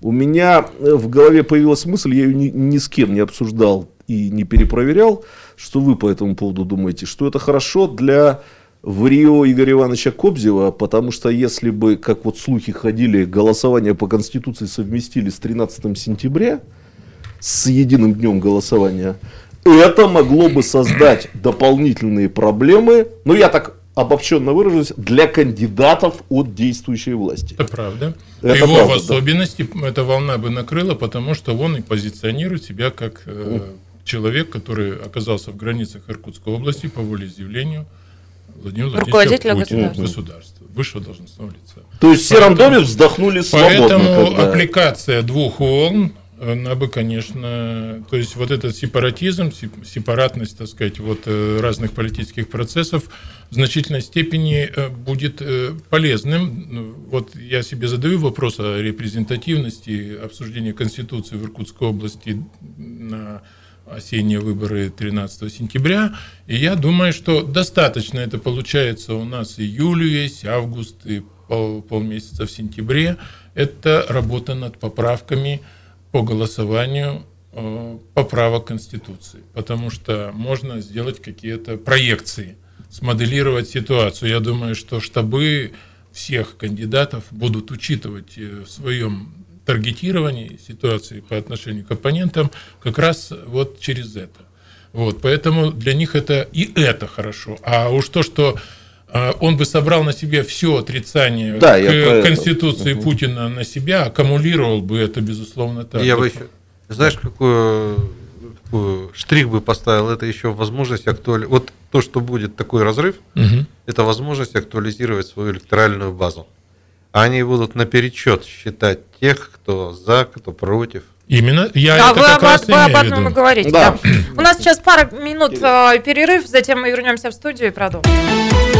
у меня э, в голове появилась мысль, я ее ни, ни с кем не обсуждал и не перепроверял, что вы по этому поводу думаете, что это хорошо для Варио Игоря Ивановича Кобзева, потому что если бы, как вот слухи ходили, голосование по Конституции совместили с 13 сентября, с единым днем голосования, это могло бы создать дополнительные проблемы, ну я так обобщенно выражусь, для кандидатов от действующей власти. Это правда. Это Его правда, в да. особенности эта волна бы накрыла, потому что он и позиционирует себя как э, человек, который оказался в границах Иркутской области по волеизъявлению Владимира Руководителя Владимировича Путина, государства. государства, высшего должностного лица. То есть в сером доме вздохнули свободно. Поэтому когда- аппликация двух волн, она бы, конечно, то есть вот этот сепаратизм, сеп- сепаратность, так сказать, вот э, разных политических процессов в значительной степени э, будет э, полезным. Ну, Вот я себе задаю вопрос о репрезентативности обсуждения Конституции в Иркутской области на осенние выборы 13 сентября. И я думаю, что достаточно это получается у нас июль есть, август и пол- полмесяца в сентябре. Это работа над поправками по голосованию э, поправок Конституции, потому что можно сделать какие-то проекции, смоделировать ситуацию. Я думаю, что штабы всех кандидатов будут учитывать э, в своем таргетировании ситуации по отношению к оппонентам как раз вот через это. Вот, поэтому для них это и это хорошо. А уж то, что он бы собрал на себе все отрицание Да, к Конституции это. Путина на себя, аккумулировал бы это, безусловно, так. Я бы еще, знаешь, какую, какую штрих бы поставил, это еще возможность актуализировать. Вот то, что будет такой разрыв, Мгм. это возможность актуализировать свою электоральную базу. Они будут наперечет считать тех, кто за, кто против. Именно, я Да, это вы как об, раз вы об одном и говорите. Да. да. У нас сейчас пара минут э, перерыв, затем мы вернемся в студию и продолжим.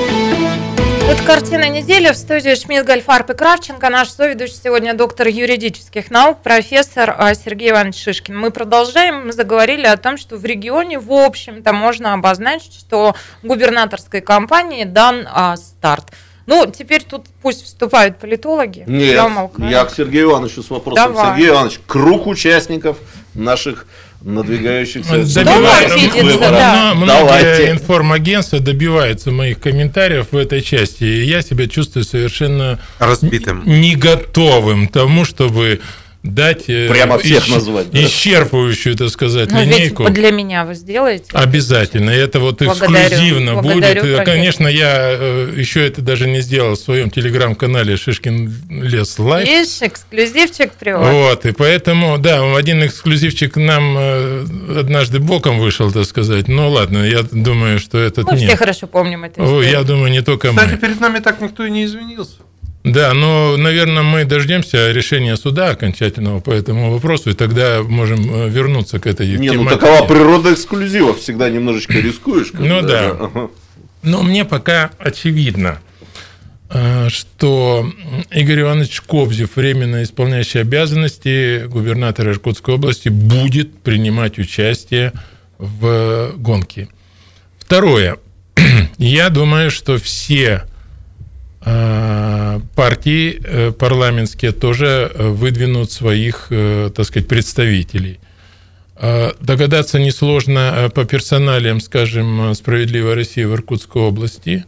Это картина недели в студии Шмидт, Гольфарб и Кравченко. Наш соведущий сегодня доктор юридических наук, профессор а, Сергей Иванович Шишкин. Мы продолжаем. Мы заговорили о том, что в регионе, в общем-то, можно обозначить, что губернаторской кампании дан а, старт. Ну, теперь тут пусть вступают политологи. Нет, я к Сергею Ивановичу с вопросом. Давай. Сергей Иванович, круг участников наших надвигающихся Добивается, видится, выборов. да. Многие информагентства добиваются моих комментариев в этой части, и я себя чувствую совершенно Разбитым. не готовым тому, чтобы дать э, Прямо всех исч- назвать, да? исчерпывающую, так сказать, ведь линейку. для меня вы сделаете. Обязательно. Это вот Благодарю. эксклюзивно Благодарю, будет. И, профессор. Конечно, я э, еще это даже не сделал в своем телеграм-канале Шишкин Лес Live. Видишь, эксклюзивчик привод. Вот, и поэтому, да, один эксклюзивчик нам э, однажды боком вышел, так сказать. Ну ладно, я думаю, что этот Мы все нет. хорошо помним это. Я думаю, не только Кстати, мы. перед нами так никто и не извинился. Да, но, наверное, мы дождемся решения суда окончательного по этому вопросу, и тогда можем э, вернуться к этой Не, ну тематике. такова природа эксклюзивов. Всегда немножечко рискуешь. Ну да. Ага. Но мне пока очевидно, э, что Игорь Иванович Кобзев, временно исполняющий обязанности губернатора Иркутской области, будет принимать участие в гонке. Второе. Я думаю, что все э, партии э, парламентские тоже э, выдвинут своих, э, так сказать, представителей. Э, Догадаться несложно э, по персоналиям, скажем, э, «Справедливая Россия» в Иркутской области.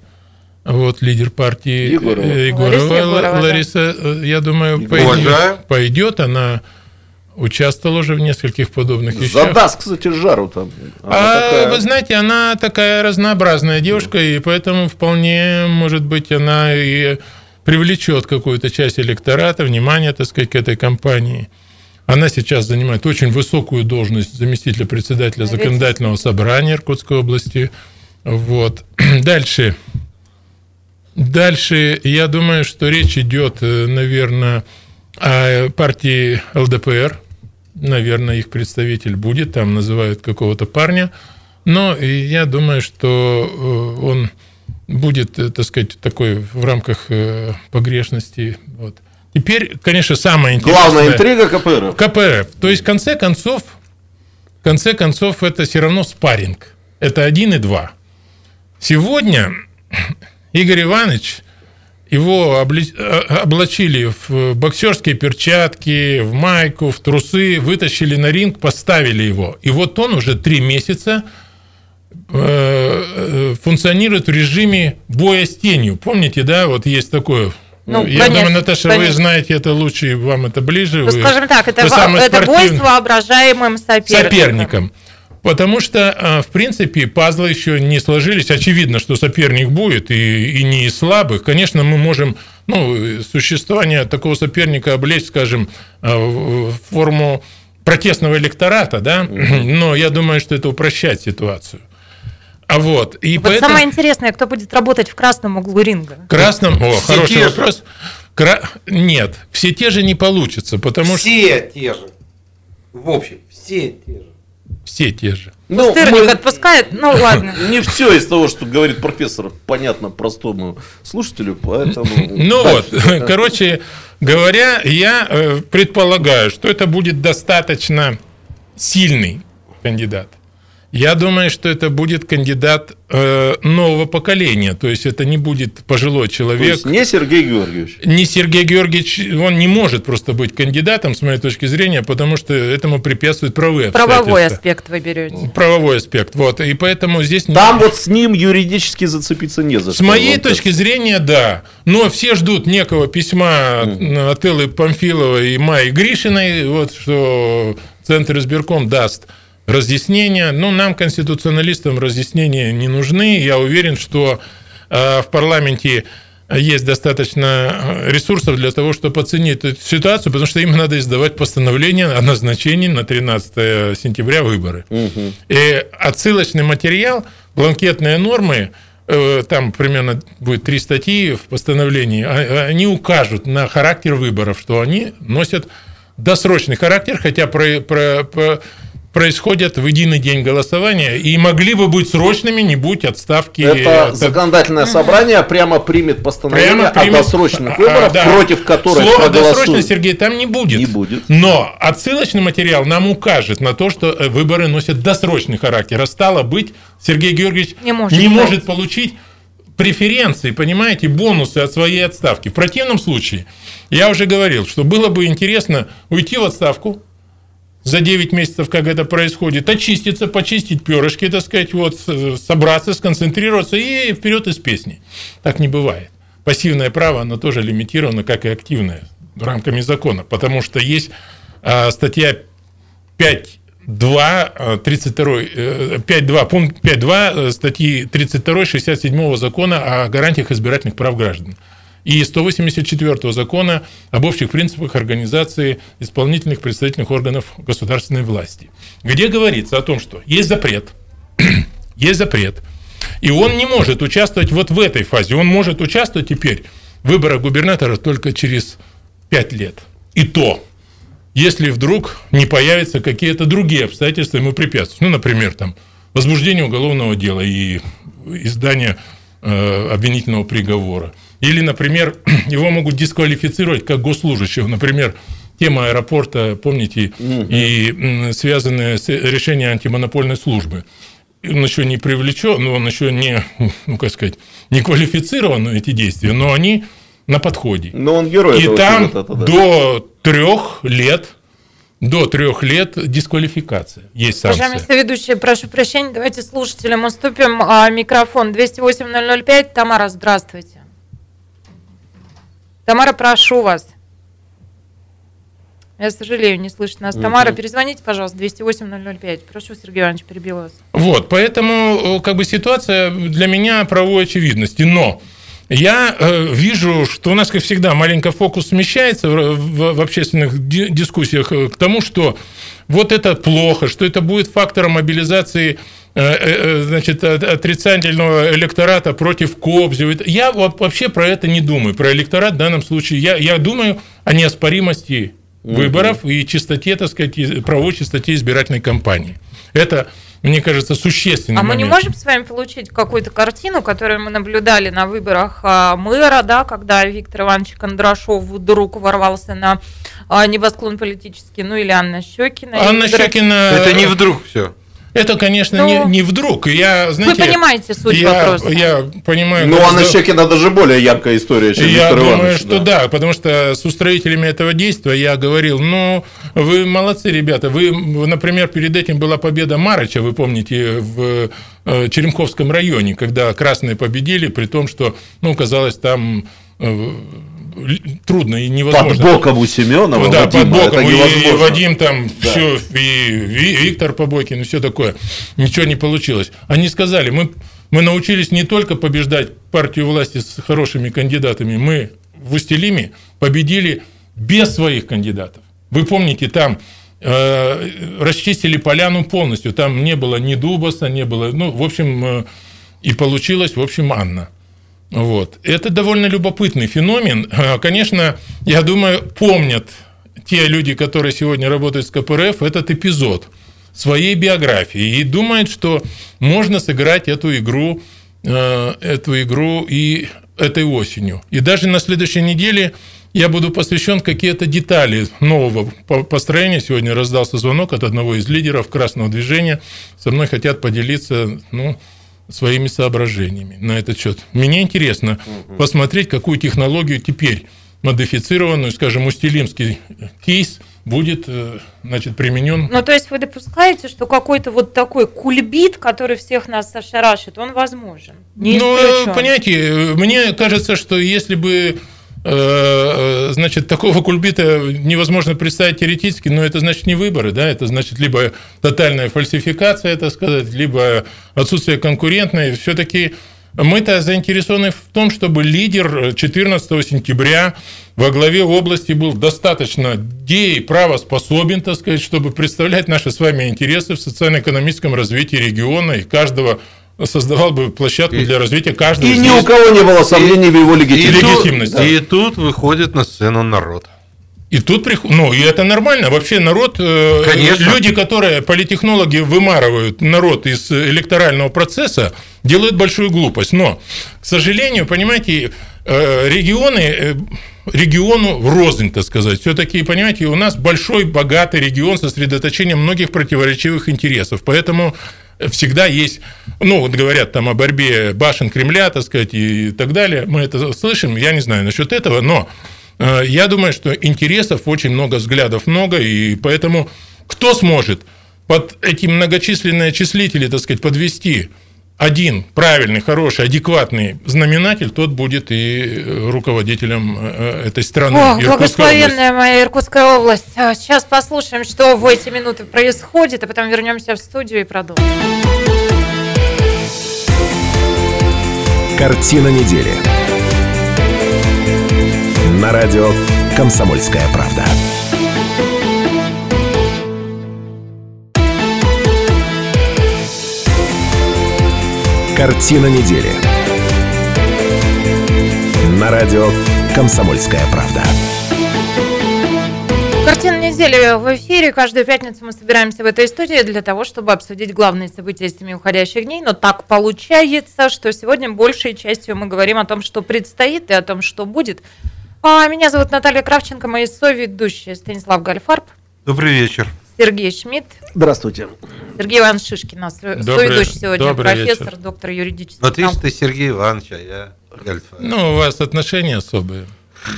Вот лидер партии Егорова. э, Егорова, Лариса Егорова, да. Лариса, э, я думаю, пойдет, пойдет. Она участвовала уже в нескольких подобных вещах. Задаст, кстати, жару там. Она А, такая- Вы знаете, она такая разнообразная девушка, и поэтому вполне, может быть, она и привлечет какую-то часть электората, внимание, так сказать, к этой компании. Она сейчас занимает очень высокую должность заместителя председателя законодательного собрания Иркутской области. Вот. Дальше. Дальше, я думаю, что речь идет, наверное, о партии ЛДПР. Наверное, их представитель будет, там называют какого-то парня. Но я думаю, что э, он будет, э, так сказать, такой в рамках э, погрешности. Вот. Теперь, конечно, самое интересное... Главная интрига КПРФ. КПРФ. То есть, в конце концов, в конце концов, это все равно спарринг. Это один и два. Сегодня Игорь Иванович, его э, облачили в боксерские перчатки, в майку, в трусы, вытащили на ринг, поставили его. И вот он уже три месяца э, э, функционирует в режиме боя с тенью. Помните, да, вот есть такое. Ну, Я конечно, думаю, Наташа, вы конечно. знаете это лучше, вам это ближе. Ну, вы- скажем так, это, вы это бой с воображаемым соперником. соперником. Потому что, а, в принципе, пазлы еще не сложились. Очевидно, что соперник будет, и, и не из слабых. Конечно, мы можем ну, существование такого соперника облечь, скажем, а, в форму протестного электората, да, но я думаю, что это упрощает ситуацию. А вот, и Вот поэтому... самое интересное, кто будет работать в красном углу ринга. Красном... О, Все хороший те же. вопрос. Кра- Нет, все те же не получится, потому что... Все те же. В общем, все те же. Все те же. Ну, Пустырник мы- отпускает? Ну ладно. Не все из того, что говорит профессор, понятно простому слушателю, поэтому... Ну вот, короче говоря, я э, предполагаю, что это будет достаточно сильный кандидат. Я думаю, что это будет кандидат э, нового поколения, то есть это не будет пожилой То человек. есть не Сергей Георгиевич. Не Сергей Георгиевич, он не может просто быть кандидатом, с моей точки зрения, потому что этому препятствуют правовые Правовой аспект вы берете. Правовой аспект, вот, и поэтому здесь... не- Там вот с ним юридически зацепиться не за С что. моей вам точки кажется. зрения, да. Но все ждут некого письма от Эллы Памфиловой и Майи Гришиной, вот что Центр избирком даст разъяснения. Ну, нам, конституционалистам, разъяснения не нужны. Я уверен, что э, в парламенте есть достаточно э, ресурсов для того, чтобы оценить эту ситуацию, потому что им надо издавать постановление о назначении на 13 сентября выборы. Мгм. И отсылочный материал, бланкетные нормы, э, там примерно будет три статьи в постановлении, а- они укажут на характер выборов, что они носят досрочный характер, хотя про- про- про- происходят в единый день голосования и могли бы быть срочными, не будь отставки. Это от- законодательное собрание прямо примет постановление Прямо о примет- досрочных а, выборах, да. против которых Слова проголосуют. досрочно, Сергей, там не будет. Не будет. Но отсылочный материал нам укажет на то, что э, выборы носят досрочный характер. А стало быть, Сергей Георгиевич Не может не может получить преференции, понимаете, бонусы от своей отставки. В противном случае, я уже говорил, что было бы интересно уйти в отставку, за 9 месяцев, как это происходит, очиститься, почистить перышки, так сказать, вот, собраться, сконцентрироваться и вперед из песни. Так не бывает. Пассивное право, оно тоже лимитировано, как и активное, рамками закона, потому что есть а, статья 5.2, а, 32, э, 5.2, пункт 5.2 э, статьи 32 67 закона о гарантиях избирательных прав граждан и 184 закона об общих принципах организации исполнительных представительных органов государственной власти, где говорится о том, что есть запрет, есть запрет, и он не может участвовать вот в этой фазе. Он может участвовать теперь в выборах губернатора только через 5 лет. И то, если вдруг не появятся какие-то другие обстоятельства ему препятствуют. Ну, например, там, возбуждение уголовного дела и издание э, обвинительного приговора. Или, например, его могут дисквалифицировать как госслужащего. Например, тема аэропорта, помните, и м, связанные с решением антимонопольной службы. Он еще не привлечен, но он еще не, ну, как сказать, не квалифицирован на эти действия, но они на подходе. Но он герой И там сюжета, да. до трех лет, до трех лет дисквалификация. Есть санкция. Уважаемые соведущие, прошу прощения, давайте слушателям уступим а, микрофон 208-005. Тамара, здравствуйте. Тамара, прошу вас. Я сожалею, не слышит нас. Тамара, перезвоните, пожалуйста, 208-005. Прошу, Сергей Иванович, перебил вас. Вот, поэтому э, как бы ситуация для меня правовой очевидности. Но я э, вижу, что у нас, как всегда, маленько фокус смещается в, в- в общественных ди- дискуссиях э, к тому, что вот это плохо, что это будет фактором мобилизации значит, от- отрицательного электората против Кобзева. Я вот вообще про это не думаю, про электорат в данном случае. Я, я думаю о неоспоримости выборов и чистоте, так сказать, правовой чистоте избирательной кампании. Это, мне кажется, существенный А мы не момент. можем с вами получить какую-то картину, которую мы наблюдали на выборах а, мэра, да, когда Виктор Иванович Кондрашов вдруг ворвался на а, небосклон политический, ну или Анна Щекина. Анна вдруг- Щекина... Это не вдруг все. Это, конечно, Ну, не, не вдруг. Я, Вы знаете, понимаете суть я, вопроса. Я понимаю. Ну, гораздо- Анна Щекина даже более яркая история, чем Я Виктор думаю, Иванович. что да. потому что с устроителями этого действия я говорил, ну, вы молодцы, ребята. Вы, например, перед этим была победа Марыча, вы помните, в э, Черемховском районе, когда красные победили, при том, что, ну, казалось, там э, трудно и Под невозможно. боком у Семенова, да, под Вадима, боком. это И, и. Вадим там Да. все, и, Ви- Виктор Побойкин, и все такое. Ничего не получилось. Они сказали, мы, мы научились не только побеждать партию власти с хорошими кандидатами, мы в Устилиме победили без своих кандидатов. Вы помните, там э, расчистили поляну полностью. Там не было ни Дубаса, не было... Ну, в общем, э, и получилось, в общем, Анна. Вот. Это довольно любопытный феномен. А, Конечно, я думаю, помнят те люди, которые сегодня работают с КПРФ, этот эпизод, своей биографией и думает, что можно сыграть эту игру, э, эту игру и этой осенью. И даже на следующей неделе я буду посвящен какие-то детали нового построения. Сегодня раздался звонок от одного из лидеров красного движения. Со мной хотят поделиться, ну, своими соображениями на этот счет. Мне интересно угу. посмотреть, какую технологию теперь модифицированную, скажем, устилимский кейс будет э, значит, применен. Ну, то есть вы допускаете, что какой-то вот такой кульбит, который всех нас ошарашит, он возможен? Не ну, понимаете, мне кажется, что если бы значит, такого кульбита невозможно представить теоретически, но это значит не выборы, да, это значит либо тотальная фальсификация, это сказать, либо отсутствие конкурентной. Все-таки мы-то заинтересованы в том, чтобы лидер 14 сентября во главе области был достаточно де правоспособен, так сказать, чтобы представлять наши с вами интересы в социально-экономическом развитии региона и каждого создавал бы площадку и, для развития каждого. И ни у кого не было сомнений и, в его легитимности. И, и тут выходит на сцену народ. И тут приходит, ну, и это нормально. Вообще народ, э, Конечно. люди, которые, политехнологи, вымарывают народ из электорального процесса, делают большую глупость. Но, к сожалению, понимаете, э, регионы, э, региону в рознь, так сказать. Все-таки, понимаете, у нас большой, богатый регион со сосредоточением многих противоречивых интересов. Поэтому всегда есть, ну, вот говорят там о борьбе башен Кремля, так сказать, и так далее. Мы это слышим, я не знаю насчет этого, но Э, я думаю, что интересов очень много, взглядов много, и поэтому кто сможет под эти многочисленные числители, так сказать, подвести один правильный, хороший, адекватный знаменатель, тот будет и руководителем э, этой страны. О, благословенная моя Иркутская область. А, сейчас послушаем, что в эти минуты происходит, а потом вернемся в студию и продолжим. Картина недели на радио «Комсомольская правда». Картина недели. На радио «Комсомольская правда». Картина недели в эфире. Каждую пятницу мы собираемся в этой студии для того, чтобы обсудить главные события с теми уходящих дней. Но так получается, что сегодня большей частью мы говорим о том, что предстоит и о том, что будет. А, меня зовут Наталья Кравченко, мои соведущие Станислав Гальфарб. Добрый вечер. Сергей Шмидт. Здравствуйте. Сергей Иванович Шишкин, наш соведущий сегодня, добрый профессор, вечер. доктор юридических Вот видишь, ты Сергей Иванович, а я Гальфарб. Ну, у вас отношения особые.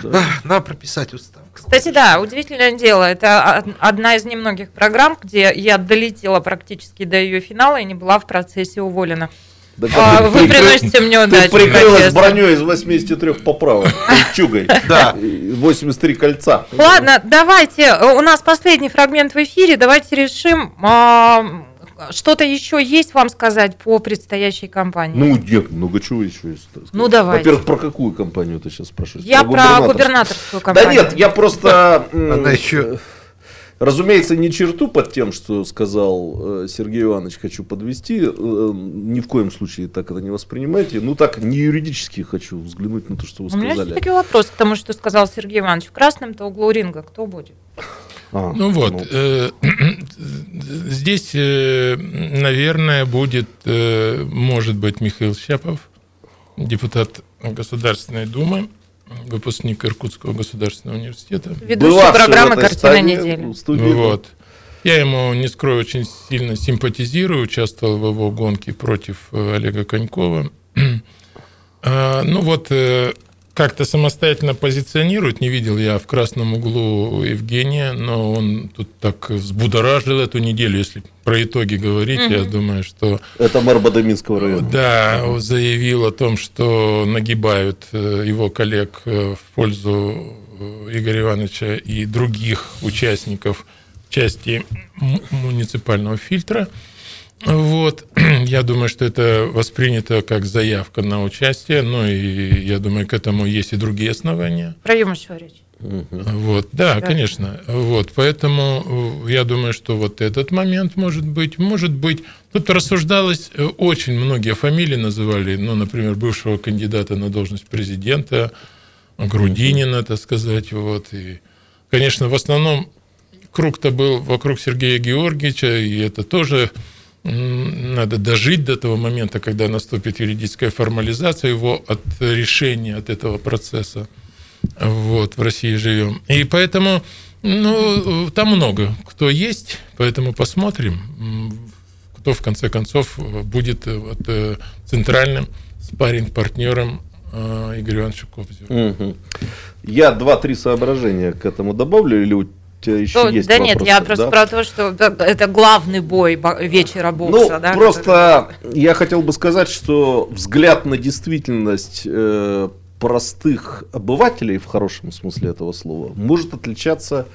Да. Надо прописать устав. Кстати, да, удивительное дело. Это одна из немногих программ, где я долетела практически до ее финала и не была в процессе уволена. Да, а, вы прикры... приносите мне удачу. Ты прикрылась броней из 83 поправок. Чугой. Да. 83 кольца. Ладно, давайте. У нас последний фрагмент в эфире. Давайте решим. А, что-то еще есть вам сказать по предстоящей кампании? Ну, нет, много чего еще есть. Ну, давай. Во-первых, про какую кампанию ты сейчас спрашиваешь? Я про, про губернаторскую кампанию. Да нет, я просто... Она еще... Разумеется, не черту под тем, что сказал э, Сергей Иванович, хочу подвести. Э, ни в коем случае так это не воспринимайте. Ну так, не юридически хочу взглянуть на то, что вы сказали. У меня есть такой вопрос к тому, что сказал Сергей Иванович. В красном-то углу ринга кто будет? А, ну вот, ну. Э, здесь, э, наверное, будет, э, может быть, Михаил Щепов, депутат Государственной Думы выпускник Иркутского государственного университета. Ведущая программы «Картина недели». Вот. Я ему, не скрою, очень сильно симпатизирую, участвовал в его гонке против э, Олега Конькова. А, ну вот, э, как-то самостоятельно позиционирует. Не видел я в красном углу Евгения, но он тут так взбудоражил эту неделю, если про итоги говорить, угу. я думаю, что... Это мэр Бадаминского района. Да, заявил о том, что нагибают э, его коллег э, в пользу э, Игоря Ивановича и других участников части муниципального фильтра. Вот. Я думаю, что это воспринято как заявка на участие, ну и я думаю, к этому есть и другие основания. Про юморщую речь. Вот, да, да, конечно. Вот, поэтому э, я думаю, что вот этот момент может быть, может быть. Тут рассуждалось э, очень многие фамилии называли, ну, например, бывшего кандидата на должность президента Грудинина, так сказать, вот и, конечно, в основном круг-то был вокруг Сергея Георгиевича, и это тоже надо дожить до того момента, когда наступит юридическая формализация его от решения, от этого процесса. Вот, в России живем. И поэтому, ну, там много кто есть, поэтому посмотрим, кто в конце концов будет вот, э, центральным спарринг-партнером э, Игоря Ивановича Кобзева. Угу. Я два-три соображения к этому добавлю, или тебя еще Ну, есть да нет, вопросы, я просто да? про то, что это- главный бой бо- вечера бокса, Ну, да? просто я хотел бы сказать, что взгляд на действительность э, простых обывателей, в хорошем смысле этого слова, может отличаться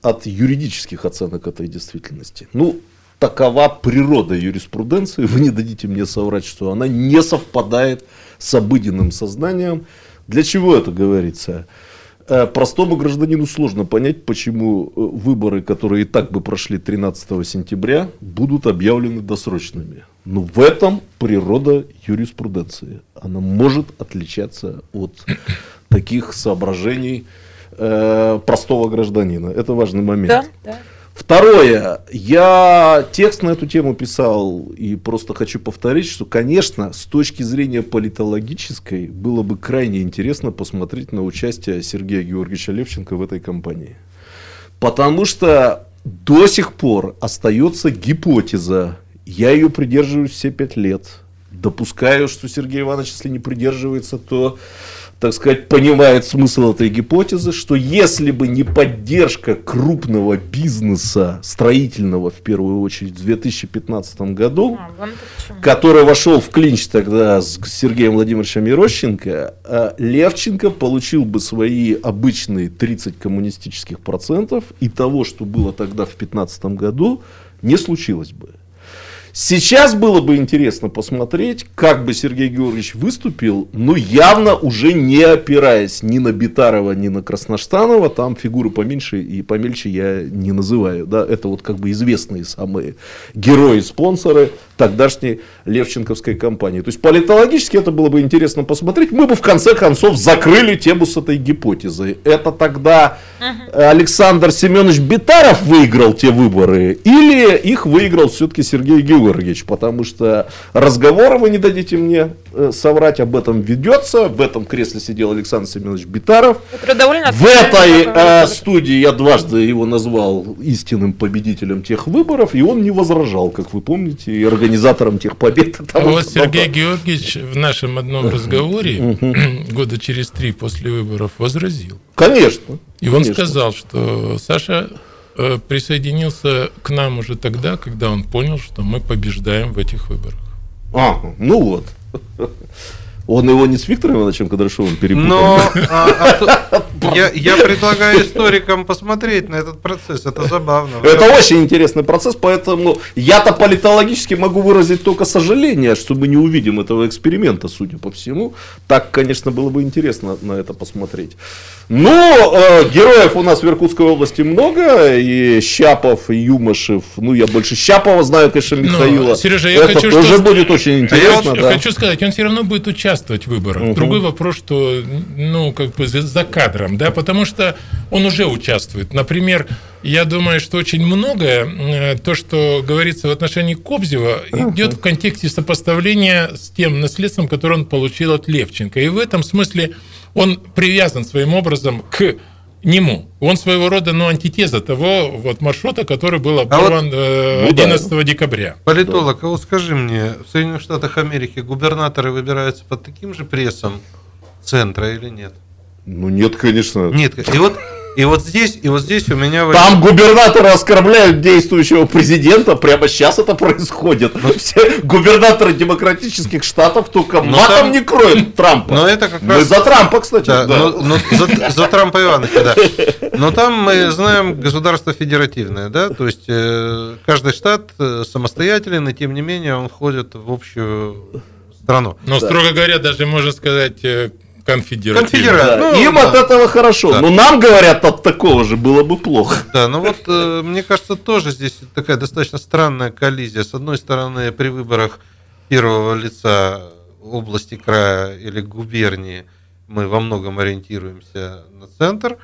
от юридических оценок этой действительности. Ну, такова природа юриспруденции. Вы не дадите мне соврать, что она не совпадает с обыденным сознанием. Для чего это говорится? Э, Простому гражданину сложно понять, почему э, выборы, которые и так бы прошли 13 сентября, будут объявлены досрочными. Но в этом природа юриспруденции. Она может отличаться от таких соображений э, простого гражданина. Это важный момент. Да, да. Второе, я текст на эту тему писал и просто хочу повторить, что, конечно, с точки зрения политологической было бы крайне интересно посмотреть на участие Сергея Георгиевича Левченко в этой кампании. Потому что до сих пор остается гипотеза, я ее придерживаюсь все пять лет, допускаю, что Сергей Иванович, если не придерживается, то так сказать, понимает смысл этой гипотезы, что если бы не поддержка крупного бизнеса, строительного в первую очередь, в 2015 году, А, который вошел в клинч тогда с Сергеем Владимировичем Мирощенко, а Левченко получил бы свои обычные 30 коммунистических процентов, и того, что было тогда в 2015 году, не случилось бы. Сейчас было бы интересно посмотреть, как бы Сергей Георгиевич выступил, но явно уже не опираясь ни на Битарова, ни на Красноштанова. Там фигуры поменьше и помельче я не называю. Да? Это вот как бы известные самые герои-спонсоры тогдашней Левченковской кампании. То есть политологически это было бы интересно посмотреть. Мы бы в конце концов закрыли тему с этой гипотезой. Это тогда Александр Семенович Битаров выиграл те выборы или их выиграл все-таки Сергей Георгиевич, потому что разговор, вы не дадите мне э, соврать, об этом ведется. В этом кресле сидел Александр Семенович Битаров. В этой э, студии я дважды его назвал истинным победителем тех выборов, и он не возражал, как вы помните, и организатором тех побед. А вот Сергей. Георгиевич в нашем одном разговоре года через три после выборов возразил. Конечно. И он конечно. сказал, что Саша присоединился к нам уже тогда, когда он понял, что мы побеждаем в этих выборах. А, ну вот. Он его не с Виктором Ивановичем Кадрашовым перепутал. Но а, а я, я предлагаю историкам посмотреть на этот процесс. Это забавно. Это очень интересный процесс, поэтому я-то политологически могу выразить только сожаление, что мы не увидим этого эксперимента, судя по всему. Так, конечно, было бы интересно на это посмотреть. Но э, героев у нас в Иркутской области много, и Щапов, и Юмашев. Ну, я больше Щапова знаю, конечно, Но, Михаила. Сережа, я это хочу, тоже что- будет очень А я интересно, да. хочу сказать, он все равно будет участвовать в выборах. Мгм. Другой вопрос, что, ну, как бы за за кадром, да, потому что он уже участвует. Например, я думаю, что очень многое, э, то, что говорится в отношении Кобзева, идет в контексте сопоставления с тем наследством, которое он получил от Левченко. И в этом смысле он привязан своим образом к нему. Он своего рода, ну, антитеза того вот маршрута, который был оборван э, ну да. 11 декабря. Политолог, а вот скажи мне, в Соединенных Штатах Америки губернаторы выбираются под таким же прессом центра или нет? Ну, нет, конечно. Нет. И вот, и вот здесь, и вот здесь у меня Там губернаторы оскорбляют действующего президента. Прямо сейчас это происходит. Все губернаторы демократических штатов только Но матом там- не кроют Трампа. Но это как Мы раз за Трампа, кстати. Да, да. ну, ну, за, за Трампа Ивановича, да. Но там мы знаем государство федеративное, да, то есть э, каждый штат э, самостоятелен, и тем не менее он входит в общую страну. Но, строго говоря, даже можно сказать конфедеративно. Конфедерат. Да, ну, Им да. от этого хорошо. Да. Но нам говорят, от такого же было бы плохо. Да, ну вот э, мне кажется, тоже здесь такая достаточно странная коллизия. С одной стороны, при выборах первого лица области, края или губернии мы во многом ориентируемся на центр,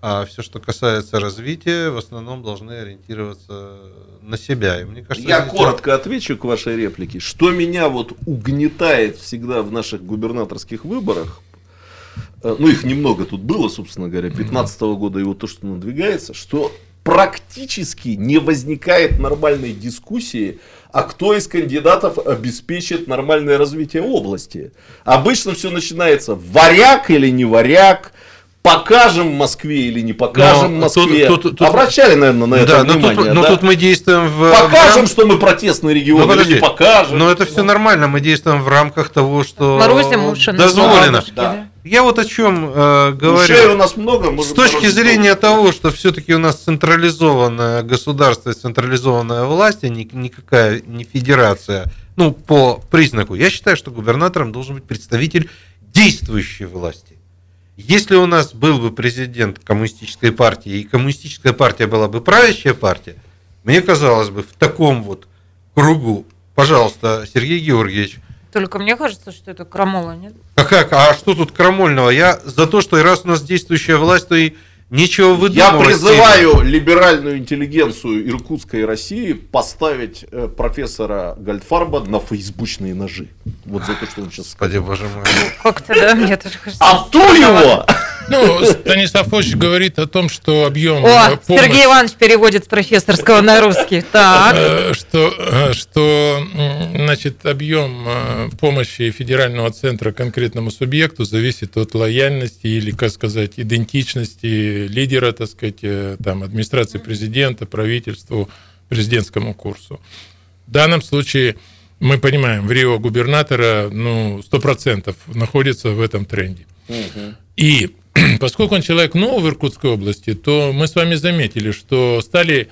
а все, что касается развития, в основном должны ориентироваться на себя. И мне кажется, Я здесь- коротко отвечу к вашей реплике. Что меня вот угнетает всегда в наших губернаторских выборах, ну их немного тут было, собственно говоря, 15 года и вот то, что надвигается, что практически не возникает нормальной дискуссии, а кто из кандидатов обеспечит нормальное развитие области. Обычно все начинается варяг или не варяг, покажем Москве или не покажем Но Москве. тут- тут- тут- Обращали, наверное, на это Да, но внимание. тут, но да? тут мы действуем в... Покажем, в что мы протестный регион, Ну, или подожди. не покажем. Но это все нормально, мы действуем в рамках того, что Морозим дозволено. Да. Я вот о чем э, говорю. Ушей у нас много. С точки морозить зрения того, что все-таки у нас централизованное государство и централизованная власть, а ни- никакая не федерация, ну, по признаку, я считаю, что губернатором должен быть представитель действующей власти. Если у нас был бы президент коммунистической партии, и коммунистическая партия была бы правящая партия, мне казалось бы, в таком вот кругу, пожалуйста, Сергей Георгиевич, Только мне кажется, что это крамола, нет? а как? А что тут крамольного? Я за то, что раз у нас действующая власть, то и нечего Я выдумывать. призываю либеральную интеллигенцию Иркутской России поставить э, профессора Гальдфарба на фейсбучные ножи. Вот за то, что он сейчас Господи, сказал. боже мой. Как-то, да, мне тоже кажется. А ту его! Ну, Станислав Ильич говорит о том, что объем О, э, помощи- Сергей Иванович переводит с профессорского на русский. Так. Э, что, э, что значит, объем э, помощи федерального центра конкретному субъекту зависит от лояльности или, как сказать, идентичности лидера, так сказать, э, там, администрации президента, правительству, президентскому курсу. В данном случае мы понимаем, в Рио губернатора ну, 100% находится в этом тренде. И поскольку он человек новый в Иркутской области, то мы с вами заметили, что стали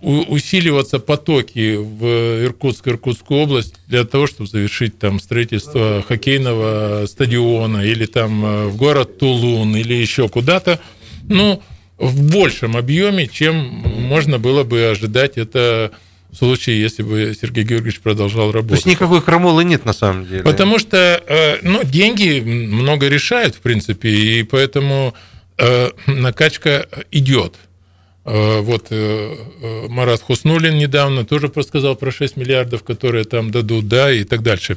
усиливаться потоки в Иркутск, Иркутскую область для того, чтобы завершить там строительство хоккейного стадиона или там э, в город Тулун или еще куда-то, ну, в большем объеме, чем можно было бы ожидать. Это в случае, если бы Сергей Георгиевич продолжал То работать. есть никакой крамолы нет на самом деле. Потому что э, ну, деньги много решают, в принципе, и поэтому э, накачка идет. Э, Вот Марат Хуснулин недавно тоже сказал про 6 миллиардов, которые там дадут, да, и так дальше.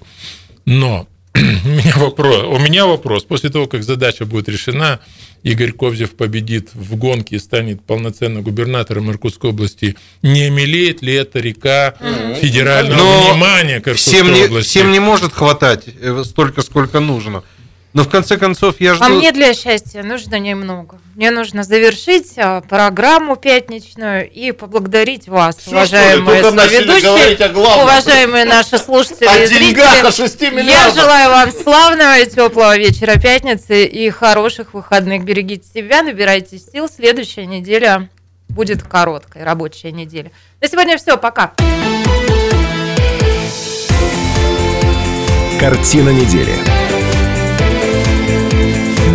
Но у меня вопрос, у меня вопрос. После того, как задача будет решена, Игорь Ковзев победит в гонке и станет полноценным губернатором Иркутской области, не мелеет ли эта река федерального Но внимания к Иркутской всем не, области? всем не может хватать э, столько, сколько нужно. Но в конце концов я жду... А мне для счастья нужно немного. Мне нужно завершить а, программу пятничную и поблагодарить вас, ли? уважаемые соведущие, главном. уважаемые наши слушатели О и деньгах, о зрители. 6 Я желаю вам славного и теплого вечера пятницы и хороших выходных. Берегите себя, набирайте сил. Следующая неделя будет короткой, рабочая неделя. На сегодня все, пока. Картина недели.